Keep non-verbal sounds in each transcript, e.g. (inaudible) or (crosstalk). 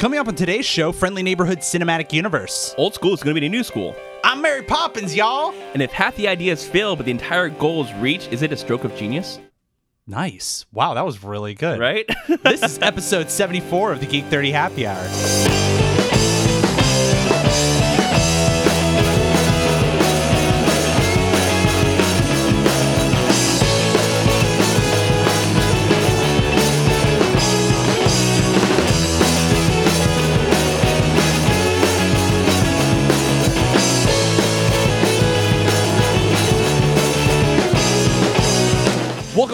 Coming up on today's show, Friendly Neighborhood Cinematic Universe. Old school is going to be the new school. I'm Mary Poppins, y'all. And if half the ideas fail but the entire goal is reached, is it a stroke of genius? Nice. Wow, that was really good. Right? (laughs) this is episode 74 of the Geek 30 Happy Hour.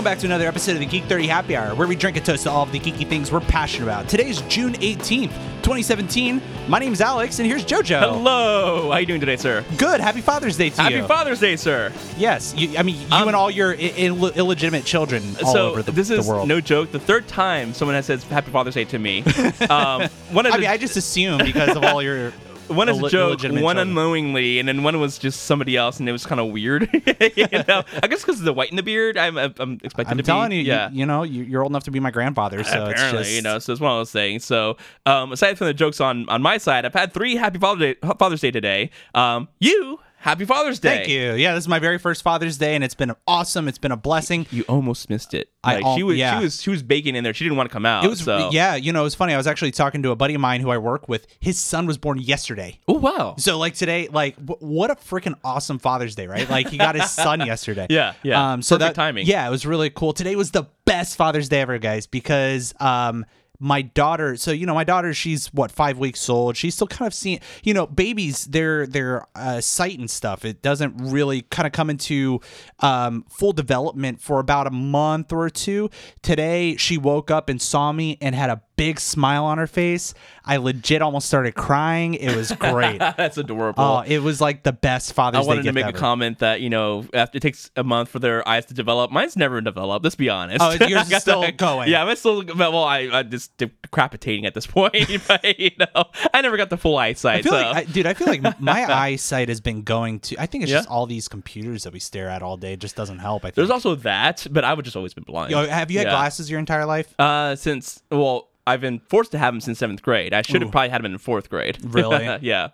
Back to another episode of the Geek 30 Happy Hour, where we drink a toast to all of the geeky things we're passionate about. Today is June 18th, 2017. My name's Alex, and here's JoJo. Hello. How you doing today, sir? Good. Happy Father's Day to you. Happy you. Father's Day, sir. yes. You, I mean, you Um, and all your I- Ill- illegitimate children all so over the, this is the world. no joke. The third time someone has said Happy Father's Day to me. Um, one of (laughs) I the, mean, I just assume because of all your. One is a illi- joke, one children. unknowingly, and then one was just somebody else, and it was kind of weird. (laughs) you know, (laughs) I guess because of the white in the beard, I'm, I'm expected I'm to telling be. you, yeah. you, you know, you- you're old enough to be my grandfather, so Apparently, it's just you know, so it's one of those things. So, um, aside from the jokes on on my side, I've had three Happy Father's Day, Father's Day today. Um, you Happy Father's Day. Thank you. Yeah, this is my very first Father's Day, and it's been awesome. It's been a blessing. You almost missed it. I Like, al- she was yeah. she was she was baking in there. She didn't want to come out. It was, so. yeah, you know, it was funny. I was actually talking to a buddy of mine who I work with. His son was born yesterday. Oh wow. So like today, like w- what a freaking awesome Father's Day, right? Like he got his son (laughs) yesterday. Yeah, yeah. Um, so Perfect that timing. Yeah, it was really cool. Today was the best Father's Day ever, guys, because um my daughter so you know my daughter she's what five weeks old. She's still kind of seeing you know babies their their uh, sight and stuff. It doesn't really kind of come into um, full development for about a month or two. Today she woke up and saw me and had a big smile on her face i legit almost started crying it was great (laughs) That's adorable. Oh, it was like the best father. I Father's Day wanted to make ever. a comment that you know after it takes a month for their eyes to develop. Mine's never developed. Let's be honest. Oh, yours (laughs) is still going. Yeah, I'm still well. I, I just decapitating at this (laughs) point. but you know, I never got the full eyesight. I feel so. like, I, dude, I feel like my eyesight has been going to. I think it's Yeah? just all these computers that we stare at all day It just doesn't help. I think. There's also that, but I've just always been blind. Yo, have you had Yeah. glasses your entire life? Uh, since well, I've been forced to have them since seventh grade. I should have probably had them in fourth grade. (laughs) Really? yeah.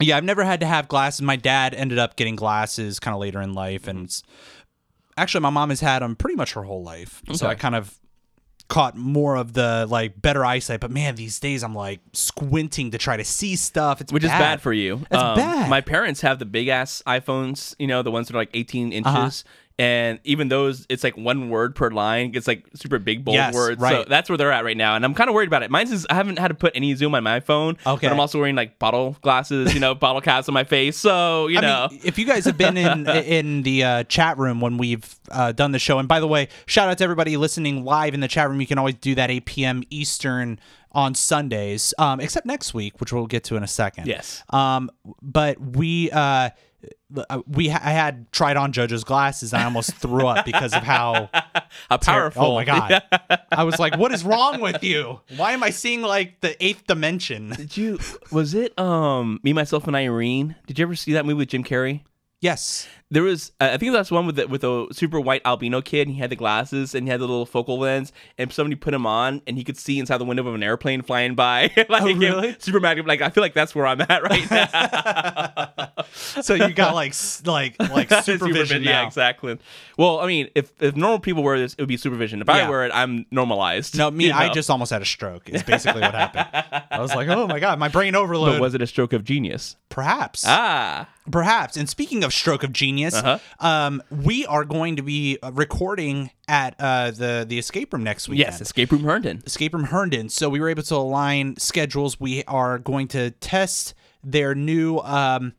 Yeah, I've never had to have glasses. My dad ended up getting glasses kind of later in life, and it's, actually, my mom has had them pretty much her whole life. So Okay. I kind of caught more of the like better eyesight. But man, these days I'm like squinting to try to see stuff. It's Which is bad for you. That's Um, bad. My parents have the big ass iPhones, you know, the ones that are like 18 inches. And even those, it's like one word per line. It's like super big, bold Yes, words. So right. that's where they're at right now. And I'm kind of worried about it. Mine's is, I haven't had to put any zoom on my phone. Okay. But I'm also wearing like bottle glasses, you know, (laughs) bottle caps on my face. So, you I know. mean, if you guys have been in (laughs) in the uh, chat room when we've uh, done the show, and by the way, shout out to everybody listening live in the chat room. You can always do that 8 p.m. Eastern on Sundays, um, except next week, which we'll get to in a second. Yes. Um, but we uh, we ha- I had tried on JoJo's glasses, and I almost threw up because of how (laughs) How powerful. Oh my god! (laughs) I was like, "What is wrong with you? Why am I seeing like the eighth dimension?" Did you, was it um Me, Myself, and Irene? Did you ever see that movie with Jim Carrey? Yes. There was, uh, I think that's one with the, with a super white albino kid. And he had the glasses and he had the little focal lens, and somebody put him on, and he could see inside the window of an airplane flying by. (laughs) like, Oh, really? Super magnetic. Like I feel like that's where I'm at right now. (laughs) So you got like like like (laughs) supervision now. yeah, exactly. Well, I mean, if if normal people wear this, it would be supervision. If Yeah. I wear it, I'm normalized. No, me, you I know? just almost had a stroke. Is basically what happened. I was like, oh my god, my brain overload. But was it a stroke of genius? perhaps, Ah, perhaps. And speaking of stroke of genius, Uh-huh. um, we are going to be uh, recording at uh, the the escape room next week. yes, Escape Room Herndon. Escape Room Herndon. So we were able to align schedules. We are going to test their new um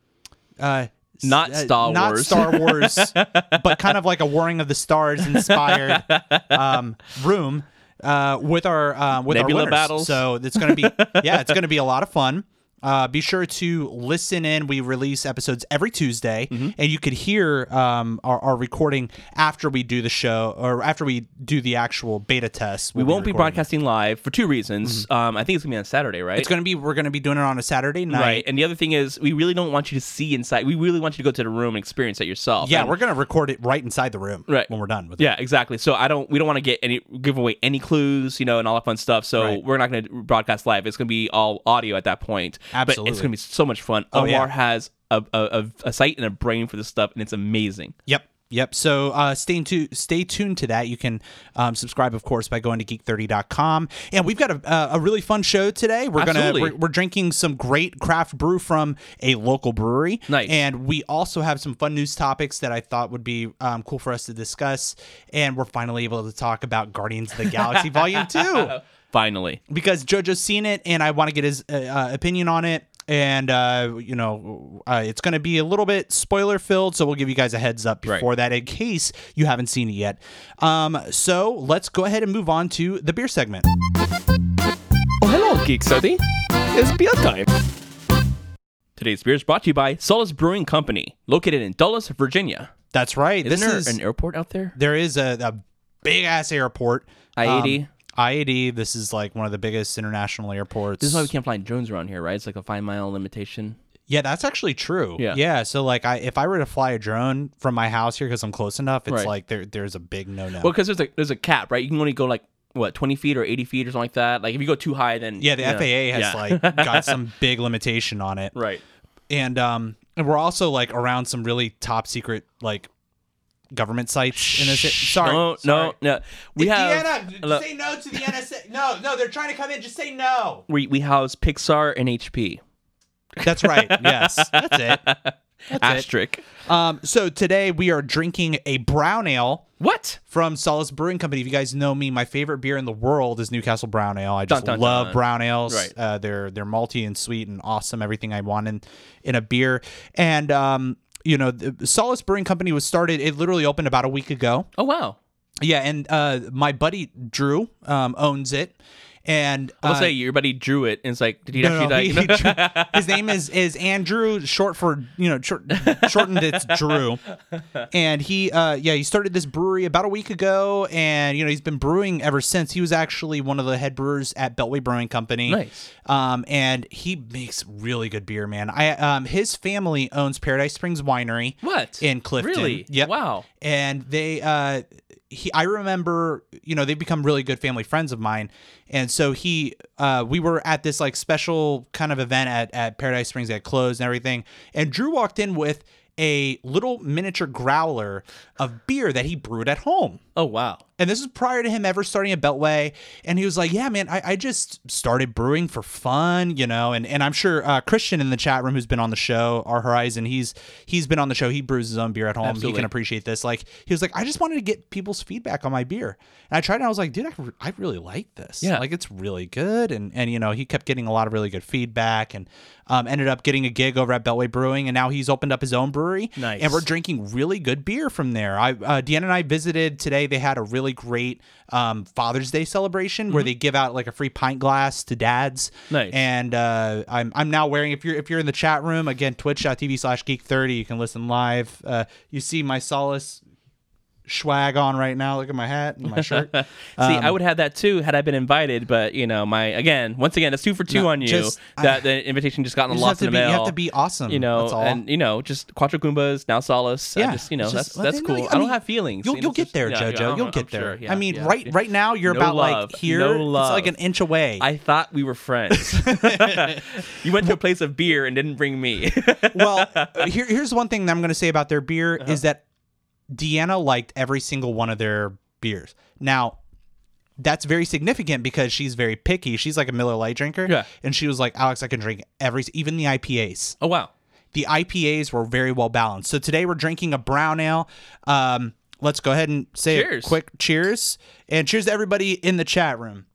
uh Not uh, Star not Wars. Star Wars, (laughs) but kind of like a Warring of the Stars inspired um, room uh, with our uh, with Nebula our winners. battles. So it's gonna be yeah, it's gonna be a lot of fun. Uh, be sure to listen in. We release episodes every Tuesday, Mm-hmm. and you could hear um, our, our recording after we do the show or after we do the actual beta test. We won't be broadcasting live for two reasons. Um, I think it's gonna be on Saturday, right? Mm-hmm. It's going to be we're going to be doing it on a Saturday night. Right. And the other thing is, we really don't want you to see inside. We really want you to go to the room and experience it yourself. Yeah, And- we're going to record it right inside the room Right. when we're done with it. Yeah, exactly. So I don't. We don't want to get any give away any clues, you know, and all that fun stuff. So Right. we're not going to broadcast live. It's going to be all audio at that point. But Absolutely. it's going to be so much fun. Oh, Omar yeah. has a, a, a, sight and a brain for this stuff, and it's amazing. Yep. Yep. So uh, stay tuned. Stay tuned to that. You can um, subscribe, of course, by going to geek30.com. And we've got a, a really fun show today. We're gonna we're, we're drinking some great craft brew from a local brewery. Nice. And we also have some fun news topics that I thought would be um, cool for us to discuss. And we're finally able to talk about Guardians of the Galaxy (laughs) Volume Two Finally. because JoJo's seen it, and I want to get his uh, uh, opinion on it. And uh, you know, uh, it's going to be a little bit spoiler filled, so we'll give you guys a heads up Right. before that in case you haven't seen it yet. Um, so let's go ahead and move on to the beer segment. Oh, hello, Geek Study. It's beer time. Today's beer is brought to you by Solace Brewing Company, located in Dulles, Virginia. That's right. Isn't this there is an airport out there? there is a, a big ass airport. I-80? Um, I-80. This is like one of the biggest international airports. This is why we can't fly drones around here, right? It's like a five mile limitation. Yeah, that's actually true. Yeah. yeah. So like, I if I were to fly a drone from my house here because I'm close enough, it's Right. like there there's a big no no. Well, because there's a there's a cap, right? You can only go like what twenty feet or eighty feet or something like that. Like if you go too high, then Yeah, the you know, FAA has yeah. like got some (laughs) big limitation on it. right. And um and we're also like around some really top secret like government sites in this sorry. no, sorry. no, no. We have look, say no to the NSA. No, no, they're trying to come in. Just say no. we we house Pixar and HP. That's right. Yes, that's it. (laughs) That's it. Asterisk. Um, so today we are drinking a brown ale What? from Solace Brewing Company. If you guys know me, my favorite beer in the world is Newcastle Brown Ale. I just Dun, dun, love dun. brown ales. Right. Uh, they're they're malty and sweet and awesome. Everything I want in in a beer. And um, you know, the Solace Brewing Company was started. It literally opened about a week ago. Oh wow. Yeah, and uh, my buddy Drew um, owns it. And I will uh, say your buddy drew it, and it's like, did he no, actually no, die? he (laughs) drew- his name is is Andrew, short for you know, short, shortened it's Drew, and he uh yeah he started this brewery about a week ago, and you know he's been brewing ever since. He was actually one of the head brewers at Beltway Brewing Company. Nice. Um, and he makes really good beer, man. I um his family owns Paradise Springs Winery. What? in Clifton? Really? Yep. Wow. And they uh he I remember, you know, they've become really good family friends of mine. And so he uh we were at this like special kind of event at, at Paradise Springs that closed and everything. And Drew walked in with a little miniature growler of beer that he brewed at home. Oh wow. And this is prior to him ever starting a Beltway. And he was like, Yeah, man, I, I just started brewing for fun, you know. And and I'm sure uh, Christian in the chat room who's been on the show, Our Horizon, he's he's been on the show. He brews his own beer at home. He can appreciate this. Like he was like, I just wanted to get people's feedback on my beer. And I tried it and I was like, dude, I, re- I really like this. Yeah. Like it's really good. And and you know, he kept getting a lot of really good feedback and um, ended up getting a gig over at Beltway Brewing and now he's opened up his own brewery. Nice. And we're drinking really good beer from there. I uh, Deanna and I visited today. They had a really great um, Father's Day celebration where they give out like a free pint glass to dads. Mm-hmm. Nice. And uh, I'm I'm now wearing. If you're if you're in the chat room again, twitch.tv slash geek thirty, you can listen live. Uh, you see my solace swag on right now. Look at my hat and my shirt. (laughs) See, I would have that too had I been invited, but you know, my again, once again, it's two for two No, on you. just- that the invitation just just lost in the be. mail. You have to be awesome. you know, That's all. and you know, just Quattro Goombas, now Solace. Yeah, just you know, it's that's that's cool. I, I don't have feelings. You'll, you'll get just- there, JoJo. you'll get there. sure, yeah, I mean, yeah, right yeah. right now you're No about love, like here. no It's like an inch away. I thought we were friends. (laughs) (laughs) you went to a place of beer and didn't bring me. well, here, here's one thing that I'm going to say about their beer Uh-huh. is that Deanna liked every single one of their beers. Now, that's very significant because she's very picky. She's like a Miller Lite drinker. Yeah. And she was like, Alex, I can drink every, even the IPAs. oh wow. The IPAs were very well balanced. So today we're drinking a brown ale. Um, let's go ahead and say Cheers. a quick cheers. And cheers to everybody in the chat room.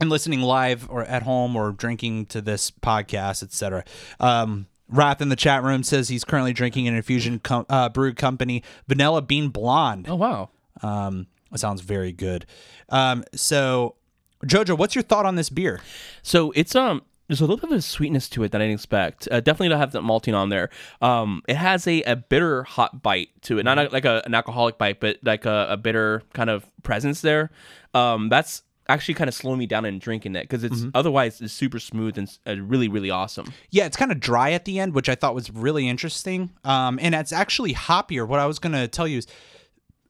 And listening live or at home or drinking to this podcast, etc. Um, Wrath in the chat room says he's currently drinking an infusion com- uh, brew company vanilla bean blonde. Oh wow. Um, it sounds very good. Um, so Jojo, what's your thought on this beer? So it's um there's a little bit of a sweetness to it that I didn't expect. Uh, definitely don't have that malting on there. Um, it has a, a bitter hot bite to it, not a, like a, an alcoholic bite, but like a, a bitter kind of presence there. Um, that's actually kind of slowing me down in drinking it because it's otherwise it's super smooth and uh, really really awesome. Yeah, it's kind of dry at the end, which I thought was really interesting. Um, and it's actually hoppier. What I was gonna tell you is,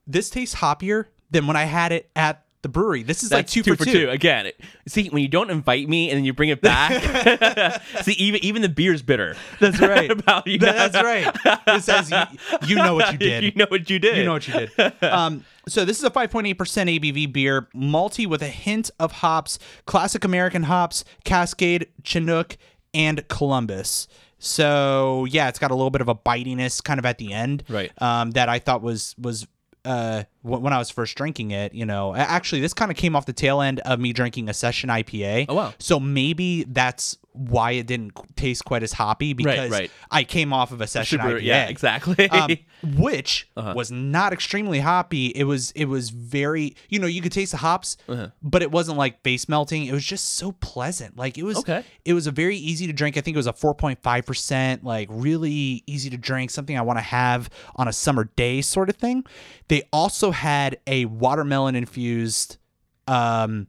this tastes hoppier than when I had it at the brewery. This is like That's two, for two. again. See, when you don't invite me and then you bring it back, (laughs) see even even the beer's bitter. That's (laughs) right. About you That's right. It says you, you know what you (laughs) did. you know what you did. You know what you did. Um, so this is a 5.8% ABV beer, malty with a hint of hops, classic American hops, Cascade, Chinook, and Columbus. So yeah, it's got a little bit of a bitiness kind of at the end, Right. Um, that I thought was was uh when I was first drinking it. You know, actually this kind of came off the tail end of me drinking a session IPA. Oh, wow. So maybe that's why it didn't taste quite as hoppy because right. I came off of a session Super- IPA yeah, exactly. (laughs) um, which Uh-huh. was not extremely hoppy. It was it was very you know you could taste the hops, Uh-huh. but it wasn't like face melting. It was just so pleasant. Like it was Okay. It was a very easy to drink. I think it was a four point five percent. Like really easy to drink. Something I want to have on a summer day sort of thing. They also had a watermelon infused. Um,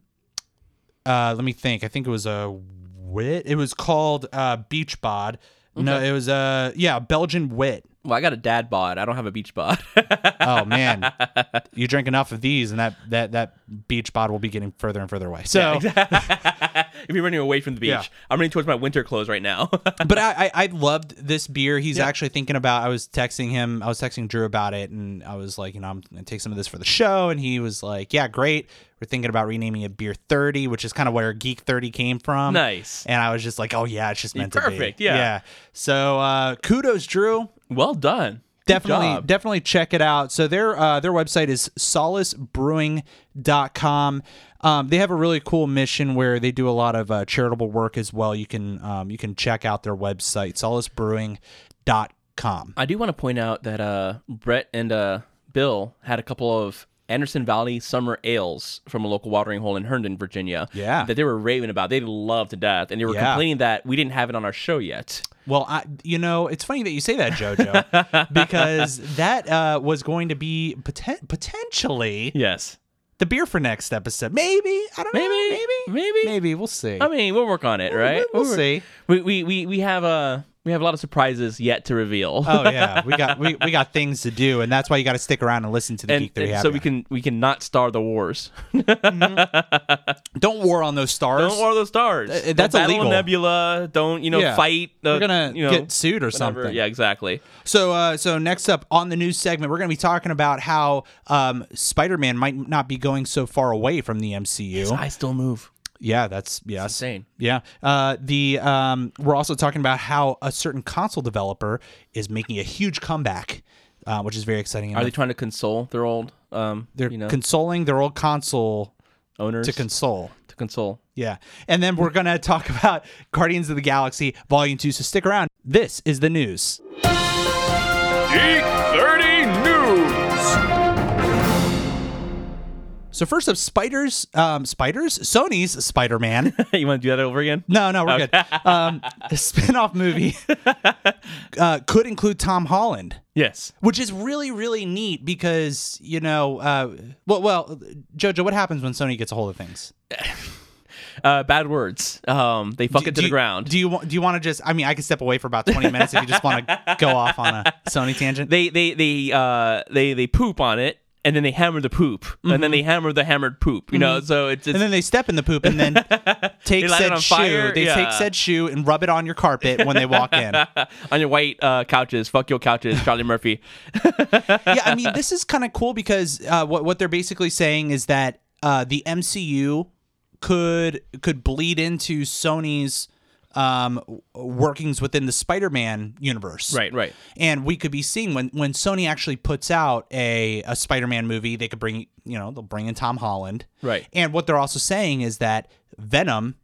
uh, let me think. I think it was a wit. It was called uh beach bod. No, it was a yeah Belgian wit. Well, I got a dad bod. I don't have a beach bod. (laughs) Oh man, (laughs) you drink enough of these, and that that that beach bod will be getting further and further away. So, (laughs) if you're running away from the beach, Yeah. I'm running towards my winter clothes right now. but I, I I loved this beer. He's actually thinking about. I was texting him. I was texting Drew about it, and I was like, you know, I'm gonna take some of this for the show, and he was like, yeah, great. We're thinking about renaming it Beer Thirty, which is kind of where Geek Thirty came from. nice. And I was just like, oh yeah, it's just meant to be. Perfect, yeah. Yeah. So uh, kudos, Drew. Well done. Good definitely job. definitely check it out so their uh, their website is solacebrewing.com um, they have a really cool mission where they do a lot of uh, charitable work as well you can um, you can check out their website solacebrewing.com I do want to point out that uh, Brett and uh, Bill had a couple of Anderson Valley summer ales from a local watering hole in Herndon, Virginia. Yeah. That they were raving about. They loved to death. And they were Yeah. complaining that we didn't have it on our show yet. well I, you know it's funny that you say that jojo (laughs) because that uh, was going to be poten- potentially Yes. the beer for next episode maybe i don't know Maybe. maybe Maybe. maybe we'll see I mean, we'll work on it, right? we'll work- see. We, we, we, we have a we have a lot of surprises yet to reveal. oh yeah we got we, we got things to do and that's why you got to stick around and listen to the and, geek 3 and so we can we can not star the wars. Don't war on those stars. Don't war on those stars. Don't that's a illegal. Nebula. Don't you know Yeah. fight. The, We're gonna you know, get sued or whatever. something. Yeah, exactly. So, uh, so next up on the news segment, we're gonna be talking about how um, Spider-Man might not be going so far away from the MCU. I still move. Yeah, that's yes, insane. Yeah. Uh, the um, we're also talking about how a certain console developer is making a huge comeback, uh, which is very exciting. Are they trying to console their old um They're you know consoling their old console owners to console. to console? Yeah. And then we're going to talk (laughs) about Guardians of the Galaxy Volume 2. So stick around. This is the news. Geek So first up, Spiders, um, Spiders, Sony's Spider-Man. (laughs) you want to do that over again? No, no, we're good. (laughs) Um, a spin-off movie (laughs) uh, could include Tom Holland, Yes. which is really, really neat because you know, uh, well, well, Jojo, what happens when Sony gets a hold of things? Uh, bad words. Um, they fuck it to do the you, ground. Do you want? Do you want to just? I mean, I can step away for about twenty minutes if you just want to go off on a Sony tangent. they they they uh they they poop on it and then they hammer the poop and then they hammer the hammered poop. You know, so it's, it's Mm-hmm. and then they step in the poop and then (laughs) take said shoe. fire? They take said shoe and rub it on your carpet when they walk in. (laughs) on your white uh, couches. Fuck your couches, Charlie Murphy. (laughs) yeah, I mean, this is kind of cool because uh, what what they're basically saying is that uh, the MCU could could bleed into Sony's um, workings within the Spider-Man universe. Right, right. And we could be seeing when when Sony actually puts out a a Spider-Man movie, they could bring you know they'll bring in Tom Holland. Right. And what they're also saying is that Venom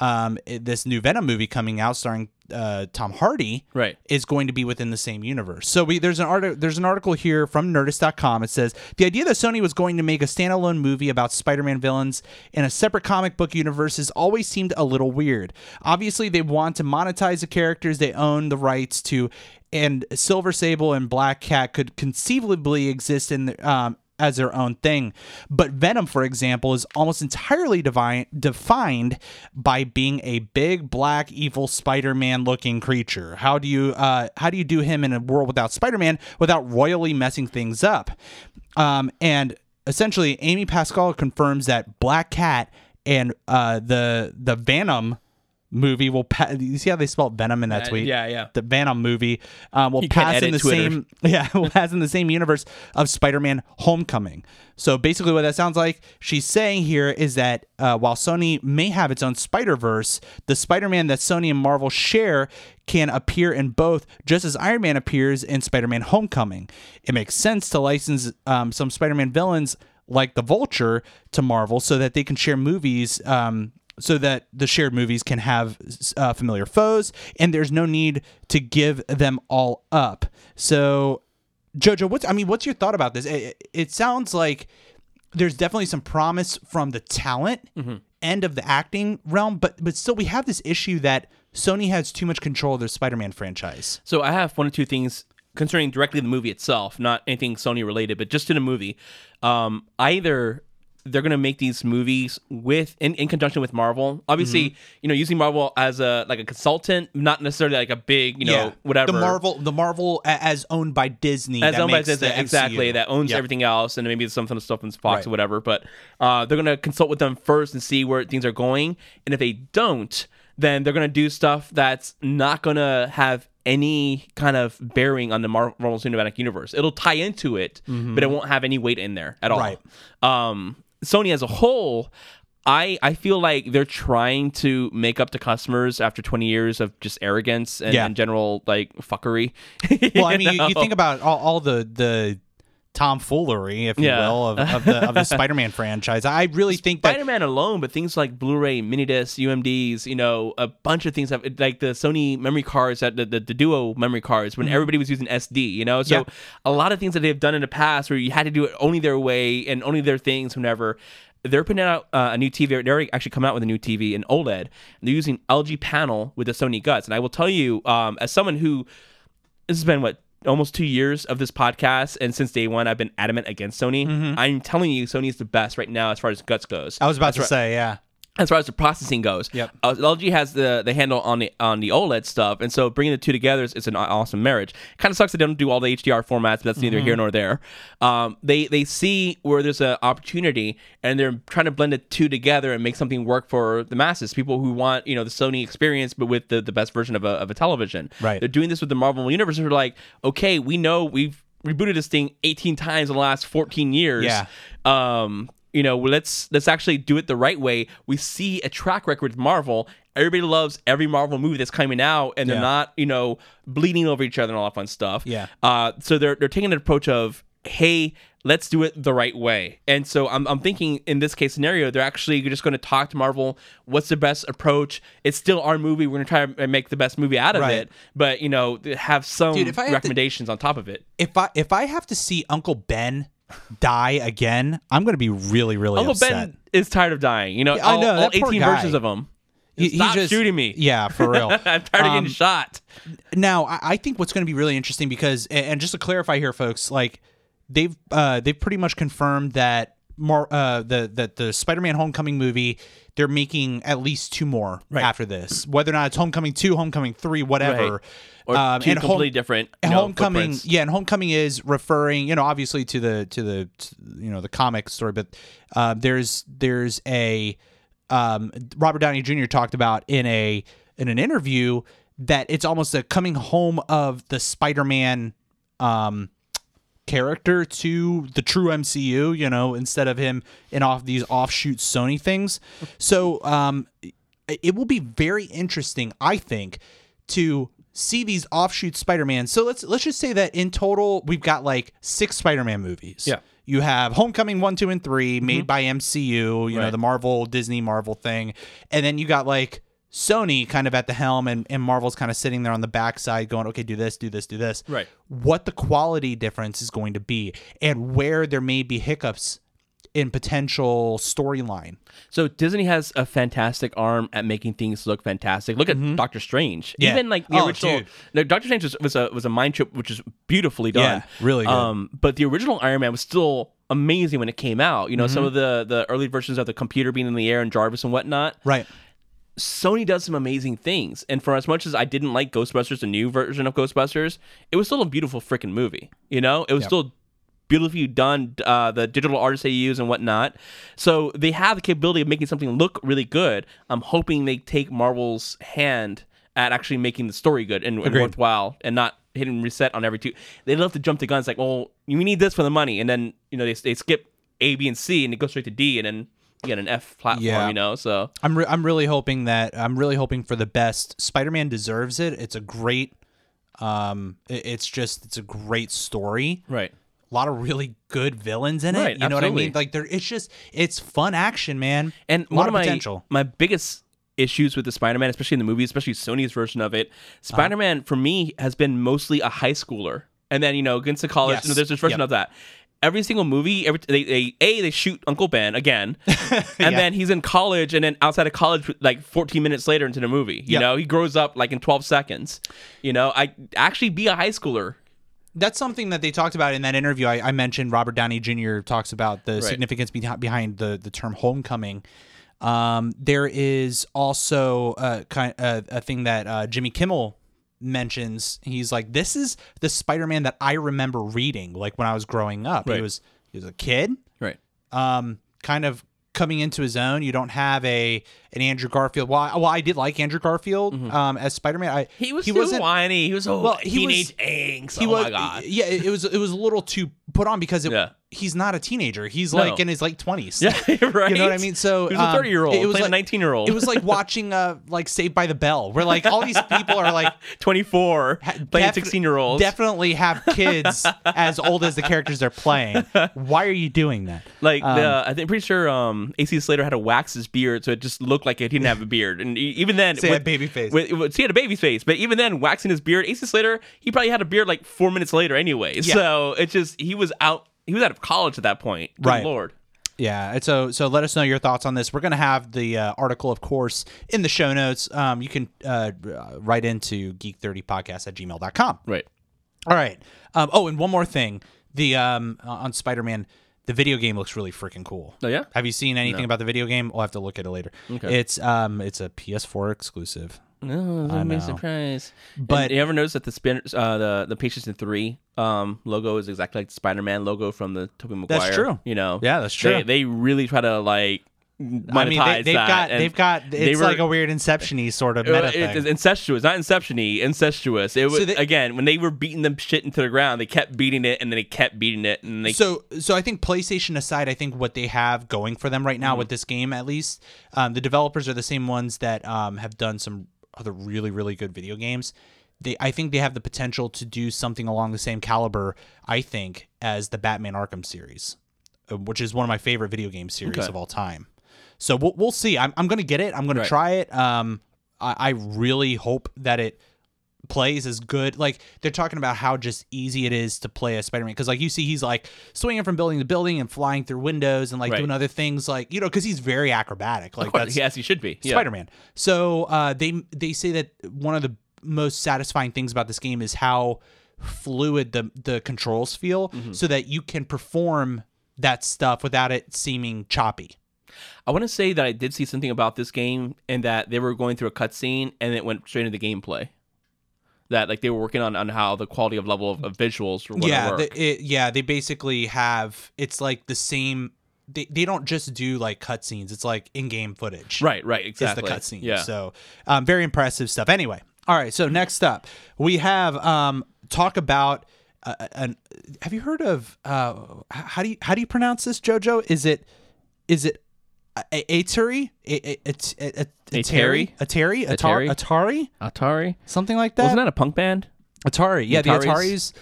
um, this new Venom movie coming out starring uh, Tom Hardy Right. is going to be within the same universe. So we there's an art there's an article here from Nerdist.com. It says the idea that Sony was going to make a standalone movie about Spider-Man villains in a separate comic book universe has always seemed a little weird. Obviously, they want to monetize the characters they own the rights to, and Silver Sable and Black Cat could conceivably exist in the, um, as their own thing. But Venom, for example, is almost entirely divine, defined by being a big black evil Spider-Man looking creature. How do you uh, how do you do him in a world without Spider-Man without royally messing things up? Um, and essentially, Amy Pascal confirms that Black Cat and uh, the the Venom movie will pa- you see how they spelled venom in that Uh, tweet yeah, yeah. the venom movie um, will You pass in the Twitter. same (laughs) yeah will pass in the same universe of spider-man homecoming so basically what that sounds like she's saying here is that uh, while sony may have its own spider-verse the spider-man that sony and marvel share can appear in both just as iron man appears in spider-man homecoming it makes sense to license um, some spider-man villains like the vulture to marvel so that they can share movies um, so that the shared movies can have uh, familiar foes and there's no need to give them all up. So jojo what's i mean what's your thought about this? It, it sounds like there's definitely some promise from the talent end of the acting realm but but still we have this issue that sony has too much control of their spider-man franchise. So I have one or two things concerning directly the movie itself, not anything Sony related, but just in a movie. Um, either they're gonna make these movies with in, in conjunction with Marvel. Obviously, Mm-hmm. you know, using Marvel as a like a consultant, not necessarily like a big, you know, whatever. the marvel the marvel as owned by disney as owned by Disney, exactly MCU. that owns Yep. everything else, and maybe some of the stuff in Fox Right. or whatever. But uh, they're gonna consult with them first and see where things are going, and if they don't, then they're gonna do stuff that's not gonna have any kind of bearing on the Marvel Cinematic Universe. It'll tie into it, but it won't have any weight in there at all. Right. Um, Sony as a whole. I, I feel like they're trying to make up to customers after 20 years of just arrogance and, Yeah. and general like fuckery. (laughs) well i mean you, you (laughs) think about all, all the the tomfoolery if you will of, of the of the (laughs) spider-man franchise i really think that Spider-Man alone, but things like Blu-ray, mini discs, UMDs, you know, a bunch of things have like the Sony memory cards, that the, the, the Duo memory cards when everybody was using SD, you know. So Mm-hmm. Yeah. a lot of things that they've done in the past where you had to do it only their way and only their things, whenever. They're putting out uh, a new TV. They're already actually coming out with a new TV in OLED. And they're using LG panel with the Sony guts. And I will tell you, um, as someone who this has been what almost two years of this podcast, and since day one, I've been adamant against Sony. I'm telling you, Sony is the best right now as far as guts goes. Mm-hmm. i was about to say yeah As far as the processing goes, Yep. uh, LG has the the handle on the on the OLED stuff, and so bringing the two together is, is an awesome marriage. Kind of sucks they don't do all the HDR formats, but that's neither Mm-hmm. here nor there. Um, they they see where there's an opportunity, and they're trying to blend the two together and make something work for the masses, people who want you know the Sony experience, but with the, the best version of a of a television. Right. They're doing this with the Marvel universe. They're like, okay, we know we've rebooted this thing 18 times in the last 14 years. Yeah. Um, you know, let's let's actually do it the right way. We see a track record with Marvel. Everybody loves every Marvel movie that's coming out, and they're Yeah. not, you know, bleeding over each other and all that fun stuff. Yeah. Uh, so they're they're taking an approach of, hey, let's do it the right way. And so I'm I'm thinking in this case scenario, they're actually just going to talk to Marvel. What's the best approach? It's still our movie. We're going to try to make the best movie out of Right. it, but you know, have some Dude, had to- recommendations on top of it. if i if i have to see uncle ben die again i'm gonna be really really Uncle upset Ben is tired of dying. You know, I all, know, all that 18 guy. versions of him. He- Stop just- shooting me. yeah for real (laughs) I'm tired of Um, getting shot. Now, I I think what's going to be really interesting because, and and just to clarify here, folks, like they've uh, they've pretty much confirmed that more uh, the that the Spider-Man Homecoming movie they're making at least two more Right. after this, whether or not it's Homecoming two, Homecoming three, whatever. Right. Or Um, two and Home- completely different. You and know, homecoming footprints. yeah and homecoming is referring you know obviously to the to the to, you know the comic story but uh, there's there's a um, robert downey jr talked about in a in an interview that it's almost a coming home of the spider-man um character to the true MCU, you know, instead of him in off these offshoot Sony things. So um it will be very interesting, I think, to see these offshoot Spider-Man. So let's let's just say that in total we've got like six Spider-Man movies. Yeah. You have Homecoming 1, 2 and 3 made mm-hmm. by MCU, you know, the Marvel Disney Marvel thing. And then you got like Sony kind of at the helm and, and Marvel's kind of sitting there on the backside going, okay, do this, do this, do this. Right. What the quality difference is going to be and where there may be hiccups in potential storyline. So Disney has a fantastic arm at making things look fantastic. Look at Doctor Strange. Mm-hmm. Yeah. Even like the Oh, original no, Doctor Strange was, was a was a mind trip which is beautifully done. Yeah, really good. Um but the original Iron Man was still amazing when it came out. You know, some Mm-hmm. of the the early versions of the computer being in the air and Jarvis and whatnot. Right. Sony does some amazing things. And for as much as I didn't like Ghostbusters, the new version of Ghostbusters, it was still a beautiful freaking movie. You know, it was still beautifully done. Uh, the digital artists they use and whatnot. So they have the capability of making something look really good. I'm hoping they take Marvel's hand at actually making the story good and, and worthwhile and not hitting reset on every two. They love to jump the guns like, well, we need this for the money. And then, you know, they, they skip A, B, and C and it goes straight to D and then you get an F platform, Yeah. you know? So. I'm re- I'm really hoping that I'm really hoping for the best. Spider-Man deserves it. It's a great um it- it's just it's a great story. Right. A lot of really good villains in it. Right, you know what I mean? Like there it's just it's fun action, man. And a one lot of my potential. my biggest issues with the Spider-Man, especially in the movie, especially Sony's version of it, Uh-huh. Spider-Man for me has been mostly a high schooler, and then you know against the college. Yes. You know, there's this version Yep. of that. Every single movie, every they, they a they shoot Uncle Ben again, (laughs) and then he's in college, and then outside of college, like 14 minutes later into the movie, you Yep. know, he grows up like in 12 seconds. You know, I actually be a high schooler. That's something that they talked about in that interview. I, I mentioned Robert Downey Jr. talks about the significance behind, behind the the term homecoming. Um, there is also a kind uh, a thing that uh, Jimmy Kimmel mentions. He's like, "This is the Spider-Man that I remember reading, like when I was growing up. He was he was a kid, Right. um, kind of coming into his own. You don't have a an Andrew Garfield. Well, I, well, I did like Andrew Garfield um, as Spider-Man. Mm-hmm. He was he too wasn't whiny. He was so Well, he teenage was- angst. he oh was my god. yeah it it was it was a little too put on because it, Yeah. he's not a teenager he's No. like in his late 20s Yeah, right. (laughs) you know what i mean so He was a um, 30 year old it was playing like a 19 year old. it was like watching uh like saved by the bell where like all these people are like (laughs) 24 playing defi- 16 year olds. definitely have kids (laughs) as old as the characters they're playing why are you doing that Like Um, the, I think pretty sure um, AC Slater had to wax his beard so it just looked like he didn't have a beard, and even then, So he had baby face. With, with- he had a baby face, but even then, waxing his beard, AC Slater, he probably had a beard like four minutes later anyway. Yeah. So it just he was out, he was out of college at that point. Good Right. Lord. Yeah, and so so let us know your thoughts on this. We're gonna have the uh, article, of course, in the show notes. Um, you can uh, write into geek30podcast at gmail.com. Right. All right. Um, oh, and one more thing. The um, uh, on Spider-Man, the video game looks really freaking cool. Oh yeah. Have you seen anything about the video game? We'll have to look at it later. Okay. It's um, it's a PS4 exclusive. No, that'd be a surprise. But- But you ever notice that the spin, uh, the the PlayStation Three um logo is exactly like the Spider Man logo from the Tobey Maguire. That's true. You know. Yeah, that's true. they really try to like. Monetize I mean, they, they've that, got and they've got they it's were- like a weird Inception-y sort of Uh, meta it- thing. It's incestuous, not inception-y, incestuous. It was So they- again when they were beating them shit into the ground, they kept beating it, and then they kept beating it, and they so so I think PlayStation aside, I think what they have going for them right now with this game, at least, um, the developers are the same ones that um, have done some other really really good video games. They I think they have the potential to do something along the same caliber. I think as the Batman Arkham series, uh, which is one of my favorite video game series Okay. of all time. So we'll, we'll see. I'm, I'm gonna get it. I'm gonna try it. Um, I, I really hope that it plays is good. Like they're talking about how just easy it is to play as Spider-Man because like you see he's like swinging from building to building and flying through windows and like Right. doing other things like you know because he's very acrobatic. Like of course, that's yes, he should be Spider-Man. So uh, they they say that one of the most satisfying things about this game is how fluid the the controls feel, Mm-hmm. so that you can perform that stuff without it seeming choppy. I want to say that I did see something about this game, and that they were going through a cutscene, and it went straight into gameplay. That like they were working on on how the quality of level of, of visuals were yeah, the- it, yeah, they basically have it's like the same. They, they don't just do like cutscenes; it's like in-game footage. right, right, exactly. the cutscene. Yeah. So, um, very impressive stuff. Anyway, all right. So next up, we have um, talk about uh, an. Have you heard of uh, how do you how do you pronounce this, JoJo? Is it is it Atari? A- a- a- a- a- Atari? Atari? Atari? Atari? Atari? Something like that. wasn't that a punk band? Atari? Yeah, the Ataris?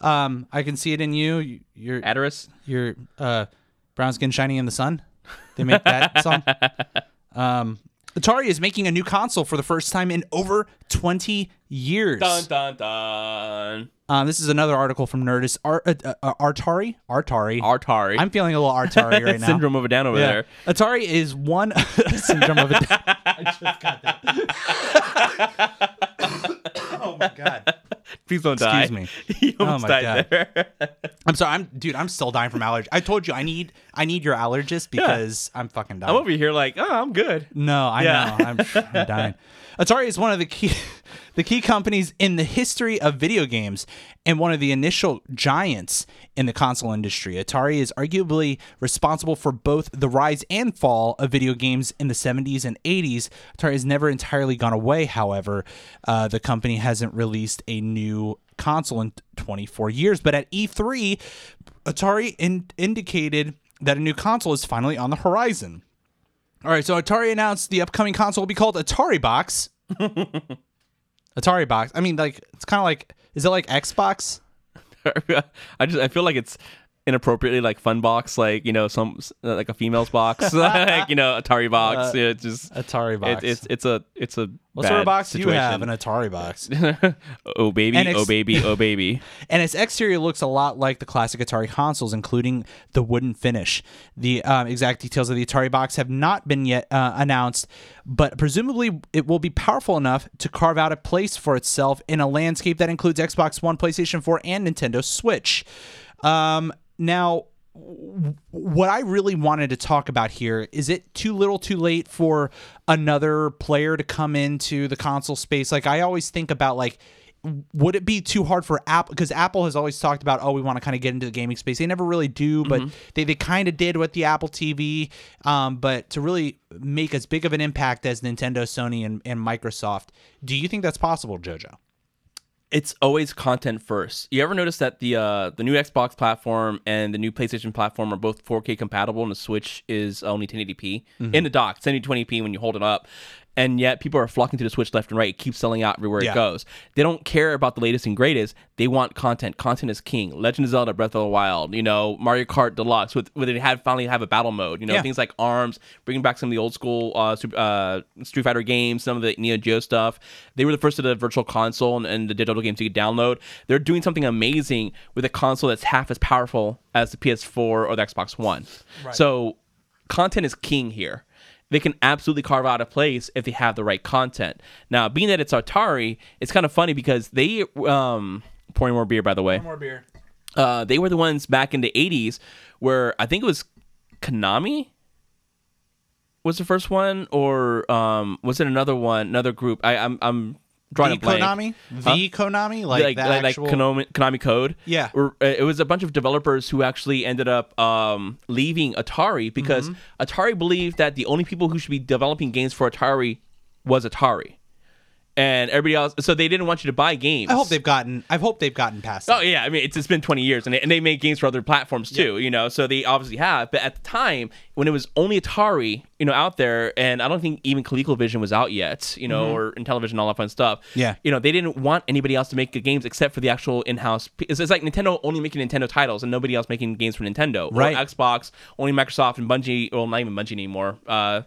Um, I can see it in you. You- You're Ataris. your uh, brown skin shining in the sun. They make that (laughs) song. Um, Atari is making a new console for the first time in over 20 years. Dun dun dun. Um, this is another article from Nerdist. Ar- uh, uh, Artari? Artari. Artari. I'm feeling a little Artari right (laughs) now. Syndrome of a down over Yeah. there. Atari is one (laughs) syndrome of a. (laughs) I just got that. oh my god! (laughs) Please don't die. Excuse me. (laughs) Oh my God. (laughs) I'm sorry. I'm dude. I'm still dying from allergy. I told you I need I need your allergist because I'm fucking dying. I'm over here like, oh, I'm good. No, I Yeah. know. I'm, I'm dying. Atari is one of the key (laughs) the key companies in the history of video games and one of the initial giants in the console industry. Atari is arguably responsible for both the rise and fall of video games in the 70s and 80s. Atari has never entirely gone away, however. Uh, the company hasn't released a new console in 24 years, but at E3, Atari in- indicated that a new console is finally on the horizon. All right, so Atari announced the upcoming console will be called Atari Box. (laughs) Atari Box. I mean, like it's kind of like is it like Xbox? (laughs) I just I feel like it's inappropriately like fun box, like you know some like a female's box, (laughs) like you know Atari box. yeah, it's just Atari it, Box. it's it's a it's a what sort of box do you have? An. Atari box. (laughs) oh baby, ex- oh baby, oh baby. (laughs) and its exterior looks a lot like the classic Atari consoles, including the wooden finish. The um, exact details of the Atari box have not been yet uh, announced, but presumably it will be powerful enough to carve out a place for itself in a landscape that includes Xbox One, PlayStation 4, and Nintendo Switch. Um, now, what I really wanted to talk about here is it too little too late for another player to come into the console space? Like, I always think about, like, would it be too hard for Apple? Because Apple has always talked about, oh, we want to kind of get into the gaming space. They never really do, but they, they kind of did with the Apple TV. Um, but to really make as big of an impact as Nintendo, Sony, and, and Microsoft, do you think that's possible, JoJo? It's always content first. You ever notice that the uh, the new Xbox platform and the new PlayStation platform are both 4K compatible, and the Switch is only 1080p in the dock, 1020p when you hold it up. And yet, people are flocking to the Switch left and right. It keeps selling out everywhere Yeah. it goes. They don't care about the latest and greatest. They want content. Content is king. Legend of Zelda: Breath of the Wild. You know, Mario Kart Deluxe, with where they had finally have a battle mode. You know, Yeah. things like Arms, bringing back some of the old school uh, uh, Street Fighter games, some of the Neo Geo stuff. They were the first to the virtual console and, and the digital games you could download. They're doing something amazing with a console that's half as powerful as the PS4 or the Xbox One. So, content is king here. They can absolutely carve out a place if they have the right content. Now, being that it's Atari, it's kind of funny because they um pouring more beer by the way More beer. uh, they were the ones back in the 80s where I think it was Konami was the first one or um, was it another one another group I, I'm I'm drawing The a blank Konami? The Konami? Like, like like, like actual... Konami, Konami Code. Yeah. Uh, it was a bunch of developers who actually ended up um, leaving Atari because Mm-hmm. Atari believed that the only people who should be developing games for Atari was Atari, and everybody else. So they didn't want you to buy games. I hope they've gotten. I hope they've gotten past. Oh that. yeah, I mean it's, it's been 20 years, and they, and they make games for other platforms too, you know. So they obviously have, but at the time when it was only Atari, you know, out there, and I don't think even ColecoVision was out yet, you know, or in television, all that fun stuff. Mm-hmm. Yeah. you know, they didn't want anybody else to make the games except for the actual in-house. It's, it's like Nintendo only making Nintendo titles and nobody else making games for Nintendo. Or Right. Xbox only Microsoft and Bungie. Well, not even Bungie anymore. Uh,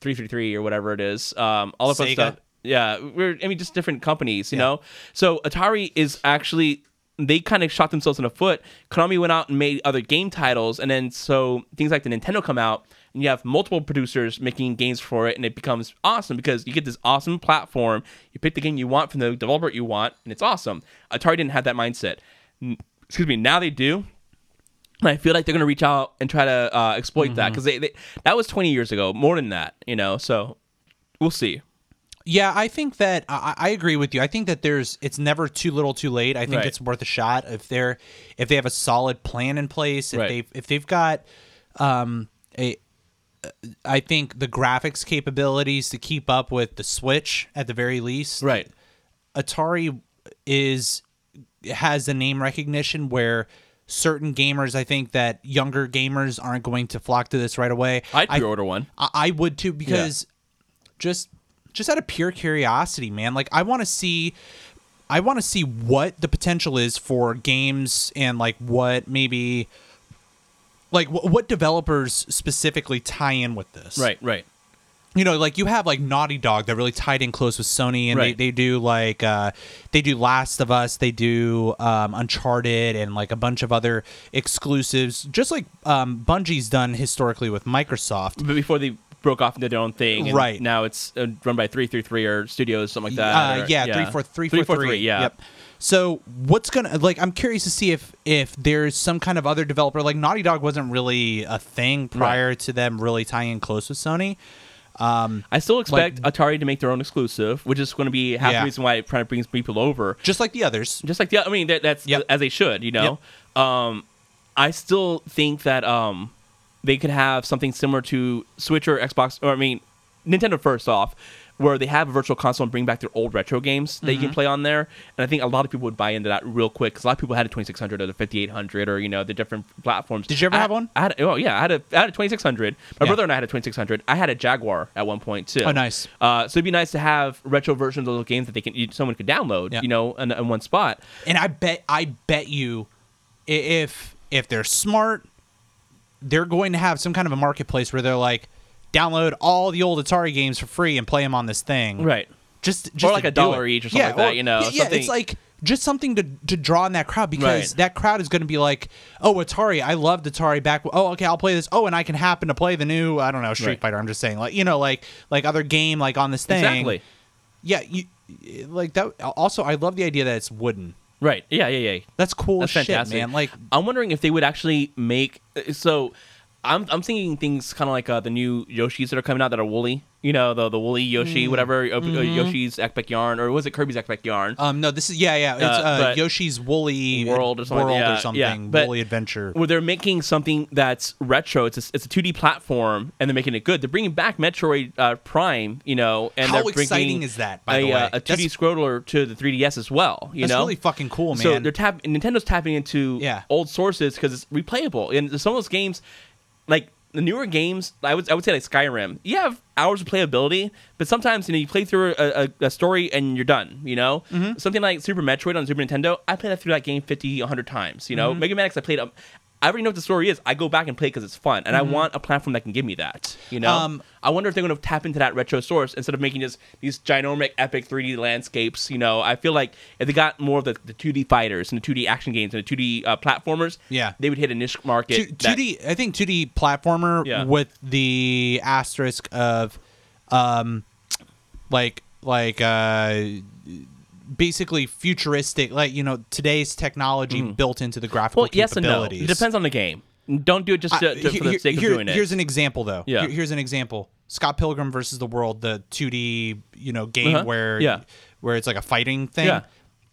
333 or whatever it is. Um, all of that stuff. Yeah, we're I mean just different companies, you know. So Atari is actually they kind of shot themselves in the foot. Konami went out and made other game titles, and then so things like the Nintendo come out, and you have multiple producers making games for it, and it becomes awesome because you get this awesome platform. You pick the game you want from the developer you want, and it's awesome. Atari didn't have that mindset. Excuse me. Now they do. And I feel like they're gonna reach out and try to uh, exploit that because they, they that was 20 years ago, more than that, you know. So we'll see. Yeah, I think that I, I agree with you. I think that there's it's never too little, too late. I think Right. it's worth a shot if they're if they have a solid plan in place. If Right. they if they've got um a I think the graphics capabilities to keep up with the Switch at the very least. Right. Atari is has the name recognition where certain gamers I think that younger gamers aren't going to flock to this right away. I'd pre-order one. I, I would too because just just out of pure curiosity, man. Like I want to see I want to see what the potential is for games and like what maybe like wh- what developers specifically tie in with this. Right, right. you know, like you have like Naughty Dog that really tied in close with Sony, and Right. they, they do like uh, they do Last of Us, they do um, Uncharted, and like a bunch of other exclusives, just like um, Bungie's done historically with Microsoft. But before they broke off into their own thing, and Right. Now it's uh, run by three three three or studios, something like that. Uh, or- yeah, three four three four three. Yeah. Yep. So what's gonna like? I'm curious to see if if there's some kind of other developer like Naughty Dog wasn't really a thing prior to them really tying in close with Sony. I still expect Atari to make their own exclusive, which is going to be half Yeah. the reason why it kind of brings people over. Just like the others. Just like the, other I mean, that, that's Yep. as they should, you know. Um, I still think that um, they could have something similar to Switch or Xbox, or I mean, Nintendo first off, where they have a virtual console and bring back their old retro games that you Mm-hmm. can play on there. And I think a lot of people would buy into that real quick because a lot of people had a 2600 or the 5800 or you know the different platforms. Did you ever I- have one? I had. Oh yeah, I had a I had a 2600. My Yeah. brother and I had a 2600. I had a Jaguar at one point too. Oh, nice. Uh, so it'd be nice to have retro versions of those games that they can someone could download. Yeah. You know, in, in one spot. And I bet I bet you if if they're smart, they're going to have some kind of a marketplace where they're like, download all the old Atari games for free and play them on this thing. Right. Just, just like a dollar each or something like that, you know, Yeah, yeah, something- it's like just something to to draw in that crowd because Right. that crowd is going to be like, oh, Atari, I loved Atari back. Oh, okay, I'll play this. Oh, and I can happen to play the new, I don't know, Street Right. Fighter. I'm just saying, like you know, like like other game like on this thing. Exactly. Yeah, you like that. Also, I love the idea that it's wooden. Right. Yeah. Yeah. Yeah. That's cool That's shit, fantastic, man. Like I'm wondering if they would actually make uh, so. I'm I'm thinking things kind of like uh, the new Yoshis that are coming out that are woolly. You know, the the woolly Yoshi, whatever uh, uh, Yoshi's Epic Yarn, or was it Kirby's Epic Yarn? Um, no, this is yeah, yeah. It's Uh, uh, Yoshi's Woolly World or something, World yeah, or something. yeah, but- Woolly Adventure. where they're making something that's retro. It's a, it's a 2D platform, and they're making it good. They're bringing back Metroid uh, Prime, you know, and How they're exciting is that, by a, the way? a 2D That's- scroller to the 3DS as well. You That's know, really fucking cool, man. So they're tap Nintendo's tapping into Yeah. old sources because it's replayable, and some of those games, like the newer games, I would I would say like Skyrim, you have hours of playability, but sometimes you know you play through a, a, a story and you're done. You know, Mm-hmm. something like Super Metroid on Super Nintendo, I played that through that game 50, 100 times. You know, Mm-hmm. Mega Man X, I played. Um, I already know what the story is. I go back and play because it's fun, and I want a platform that can give me that. You know, Mm-hmm. Um, I wonder if they're going to tap into that retro source instead of making just these ginormic, epic 3D landscapes. You know, I feel like if they got more of the, the 2D fighters and the 2D action games and the 2D uh, platformers, Yeah. they would hit a niche market. Two, that- 2D, I think 2D platformer Yeah. with the asterisk of, um, like like uh, basically futuristic, like you know today's technology built into the graphical well, yes and no. It depends on the game. Don't do it just to, to- for here- the sake here- of doing it. Here's an example, though. Yeah. Here- here's an example. Scott Pilgrim versus the World, the 2D, you know, game Uh-huh. where Yeah. where it's like a fighting thing. Yeah.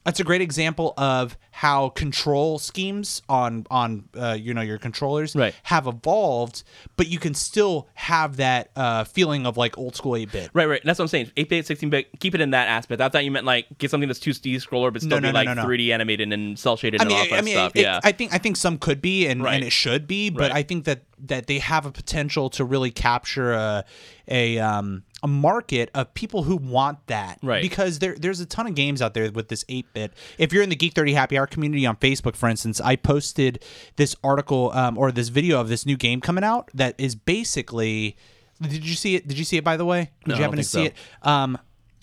That's a great example of how control schemes on on uh, you know your controllers Right. have evolved, but you can still have that uh, feeling of like old school eight bit. Right, right. That's what I'm saying. 8 bit, 16 bit, keep it in that aspect. I thought you meant like get something that's 2D scroller, but still No, no, be no, like no. 3D animated and cell shaded I and mean, all that I mean, stuff. it- yeah. I think I think some could be, and, Right. and it should be, but Right. I think that that they have a potential to really capture a a um a market of people who want that, Right. Because there there's a ton of games out there with this eight bit. If you're in the Geek Thirty Happy Hour community on Facebook, for instance, I posted this article um, or this video of this new game coming out that is basically. Did you see it? Did you see it? By the way, did No, you happen to see so. it? Um,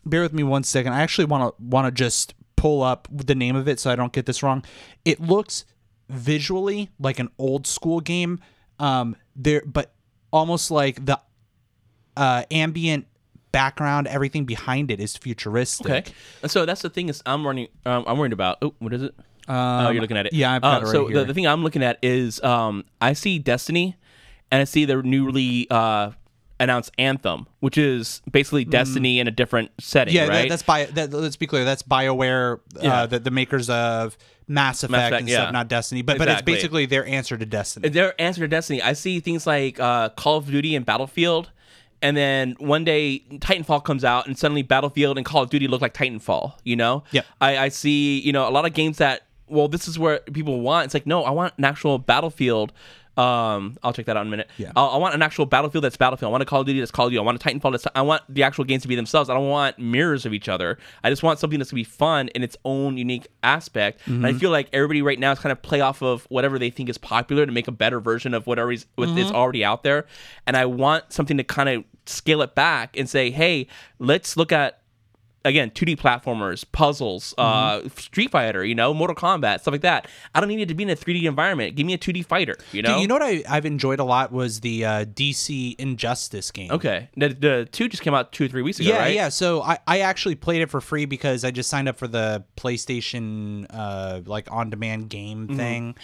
bear with me one second. I actually want to want to just pull up the name of it so I don't get this wrong. It looks visually like an old school game. Um, there, but almost like the uh, ambient background, everything behind it is futuristic. okay. And so that's the thing is I'm running. Um, I'm worried about. Oh, what is it? oh, Um, you're looking at it. yeah, I've got Uh, it right So here. the, the thing I'm looking at is um, I see Destiny, and I see the newly uh, announced Anthem, which is basically Destiny in a different setting. Mm. Yeah, that- that's bio. That, let's be clear. That's Bioware, Yeah. uh, the, the makers of Mass Effect, Effect, and yeah. stuff, not Destiny. But but it's basically their answer to Destiny. their answer to Destiny. I see things like uh, Call of Duty and Battlefield, and then one day Titanfall comes out, and suddenly Battlefield and Call of Duty look like Titanfall. You know? Yep. I, I see. You know, a lot of games that. Well, this is where people want. It's like, no, I want an actual Battlefield Um, I'll check that out in a minute. Yeah. I'll- I want an actual Battlefield that's Battlefield. I want a Call of Duty that's Call of Duty. I want a Titanfall that's. I want the actual games to be themselves. I don't want mirrors of each other. I just want something that's gonna be fun in its own unique aspect. And I mm-hmm. feel like everybody right now is kind of play off of whatever they think is popular to make a better version of whatever is, what is mm-hmm. already out there. And I want something to kind of scale it back and say, hey, let's look at again 2D platformers, puzzles, uh, Street Fighter, you know, Mortal Kombat, stuff like that. I don't need it to be in a 3D environment. Give me a 2D fighter, you know. Dude, you know what I, I've enjoyed a lot was the uh, DC Injustice game. Okay, the, the two just came out two or three weeks ago, Yeah, right? yeah. So I, I actually played it for free because I just signed up for the PlayStation uh like on demand game Mm-hmm. thing.